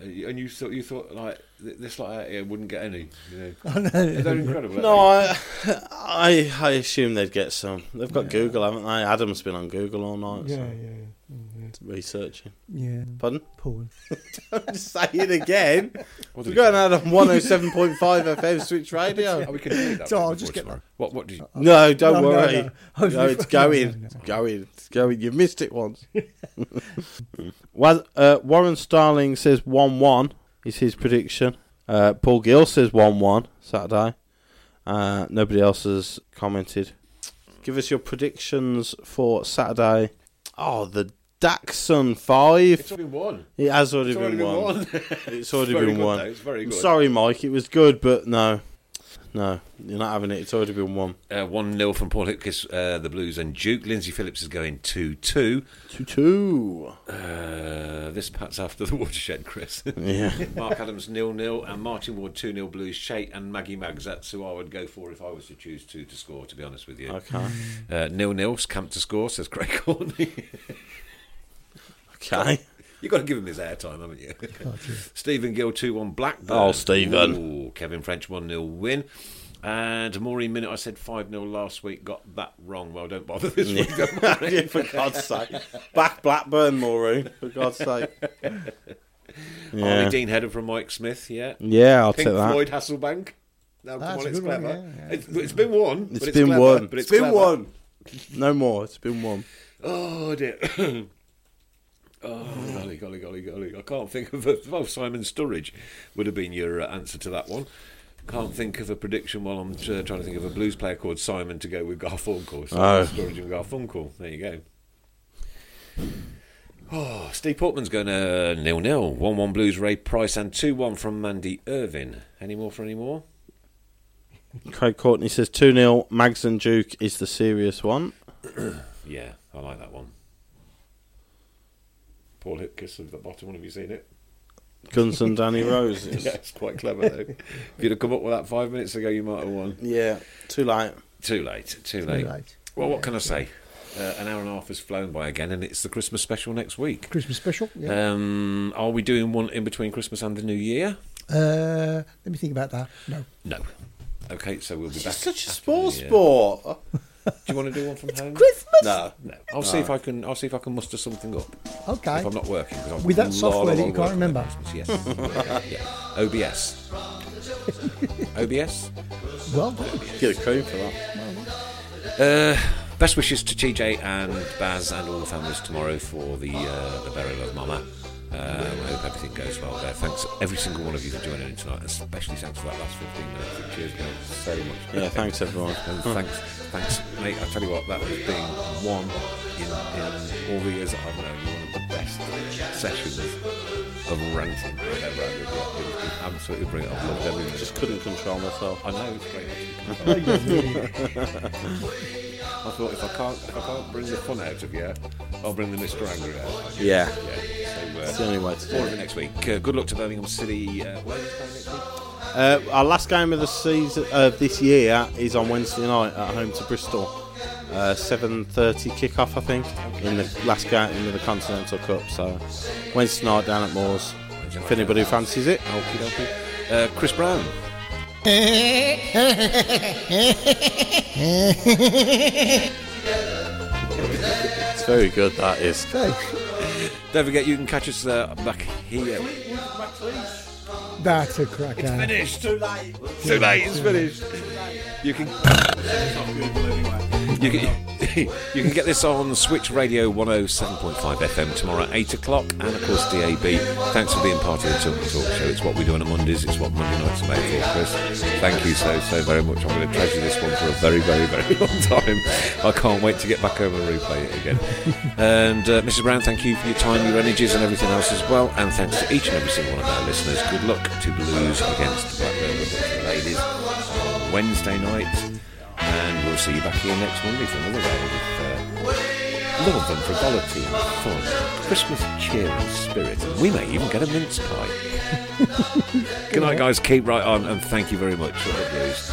Uh, and you thought you thought like this like that here wouldn't get any. You know. They're incredible. no, aren't I, I, I assume they'd get some. They've got Google, haven't they? Adam's been on Google all night, Yeah, so yeah, researching. yeah. Pardon? Paul. Just say it again. We're going out on 107.5 FM Switch? Radio. Oh, we can delete that. So I'll just get tomorrow. What? What you? No, don't No, no, worry. no. No, it's going. It's going. It's going. You missed it once. well, uh, Warren Starling says 1 1 is his prediction. Uh, Paul Gill says 1 1 Saturday. Uh, nobody else has commented. Give us your predictions for Saturday. Oh, the Daxon 5. It's already won. It has already, It's already been been won. won. It's already very been good, won. though. It's very I'm good. sorry, Mike. It was good, but no. No, you're not having it. It's already been won. Uh, 1 0 from Paul Hipkiss, uh, the Blues and Duke. Lindsay Phillips is going 2 2. 2 2. Uh, this pat's after the watershed, Chris. Yeah. Mark Adams nil nil and Martin Ward 2 0 Blues. Shate and Maggie Maggs. That's who I would go for if I was to choose two to score, to be honest with you. Okay. Uh, nil nil, Camp to score, says Craig Courtney. Okay. You've got to give him his airtime, haven't you? Stephen Gill 2 1 Blackburn. Oh, Stephen. Ooh, Kevin French 1 0 win. And Maureen Minute, I said 5 0 last week, got that wrong. Well, don't bother this week. don't worry. Yeah, for God's sake. Back Blackburn, Maureen. For God's sake. Harlee Yeah. Dean Header from Mike Smith, yeah. Yeah, I'll Pink take that. Floyd Hasselbaink. No, come on, it's good one, clever. yeah, yeah. It's, it's been won. It's but been clever, won. But it's been clever. won. No more. It's been won. Oh dear. oh golly, golly, golly, golly! I can't think of a. Well, Simon Sturridge would have been your uh, answer to that one. Can't think of a prediction while I'm uh, trying to think of a blues player called Simon to go with Garfunkel. Simon Oh. Sturridge and Garfunkel. There you go. Oh, Steve Portman's going to nil nil. One one Blues. Ray Price and two one from Mandy Irvin. Any more for any more? Craig Courtney says 2 0. Mags and Duke is the serious one. Yeah, I like that one. Paul Hipkiss at the bottom one. Have you seen it? Guns and Danny Roses. Yeah, it's quite clever though. if you'd have come up with that five minutes ago, you might have won. Yeah, too late. Too late. Too late. late. Well, what can I say? Uh, an hour and a half has flown by again, and it's the Christmas special next week. Christmas special. Yeah. Um, are we doing one in between Christmas and the New Year? Uh, let me think about that. No. No. Okay, so we'll be It's back. such a after sport the New Year. sport. Do you want to do one from home? Christmas. No. No, I'll see if I can. I'll see if I can muster something up. Okay. If I'm not working, 'cause I've With that software of that you can't remember. Yes. yeah. OBS. OBS. Well done. Get a cream for that. Uh, best wishes to TJ and Baz and all the families tomorrow for the uh, the burial of Mama. Um, I hope everything goes well there. Thanks every single one of you for joining in tonight, especially thanks for that last 15 minutes. Cheers, girls, so much. Yeah, thanks everyone. And thanks, thanks, mate. I tell you what, that has been one in, in all the years that I've known you, one of the best sessions of ranting I've ever had. It was just absolutely brilliant. I've loved every minute. Just couldn't control myself. I know it's great. Yeah, really. I thought if I can't if I can't bring the fun out of you, I'll bring the Mr. Angry out. Yeah, Yeah. So it's uh, the only way to do more of it. it next week. Uh, good luck to Birmingham City. Uh, where is playing next week? Uh, our last game of the season of this year is on Wednesday night at home to Bristol. Uh, 7:30 kickoff, I think, in the last game of the Continental Cup. So Wednesday night down at Moors. If anybody who fancies it, Okie dokie. Uh, Chris Brown. it's very good. That is. Don't forget you can catch us uh, back here. That's a cracker. It's finished. Too late. Too late. It's finished. You can. You can, you can get this on Switch Radio 107.5 FM tomorrow at 8 o'clock and of course DAB. Thanks for being part of the Talk Talk Show. It's what we do on a Mondays, it's what Monday nights are made for, Chris. Thank you so, so very much. I'm going to treasure this one for a very, very, very long time. I can't wait to get back home and replay it again. and uh, Mrs. Brown, thank you for your time, your energies, and everything else as well. And thanks to each and every single one of our listeners. Good luck to Blues against Blackburn with the ladies on Wednesday night. And we'll see you back here next Monday for another round of uh, love and frivolity and fun, Christmas cheer and spirit. And we may even get a mince pie. Good night, guys. Keep right on, and thank you very much for the blues.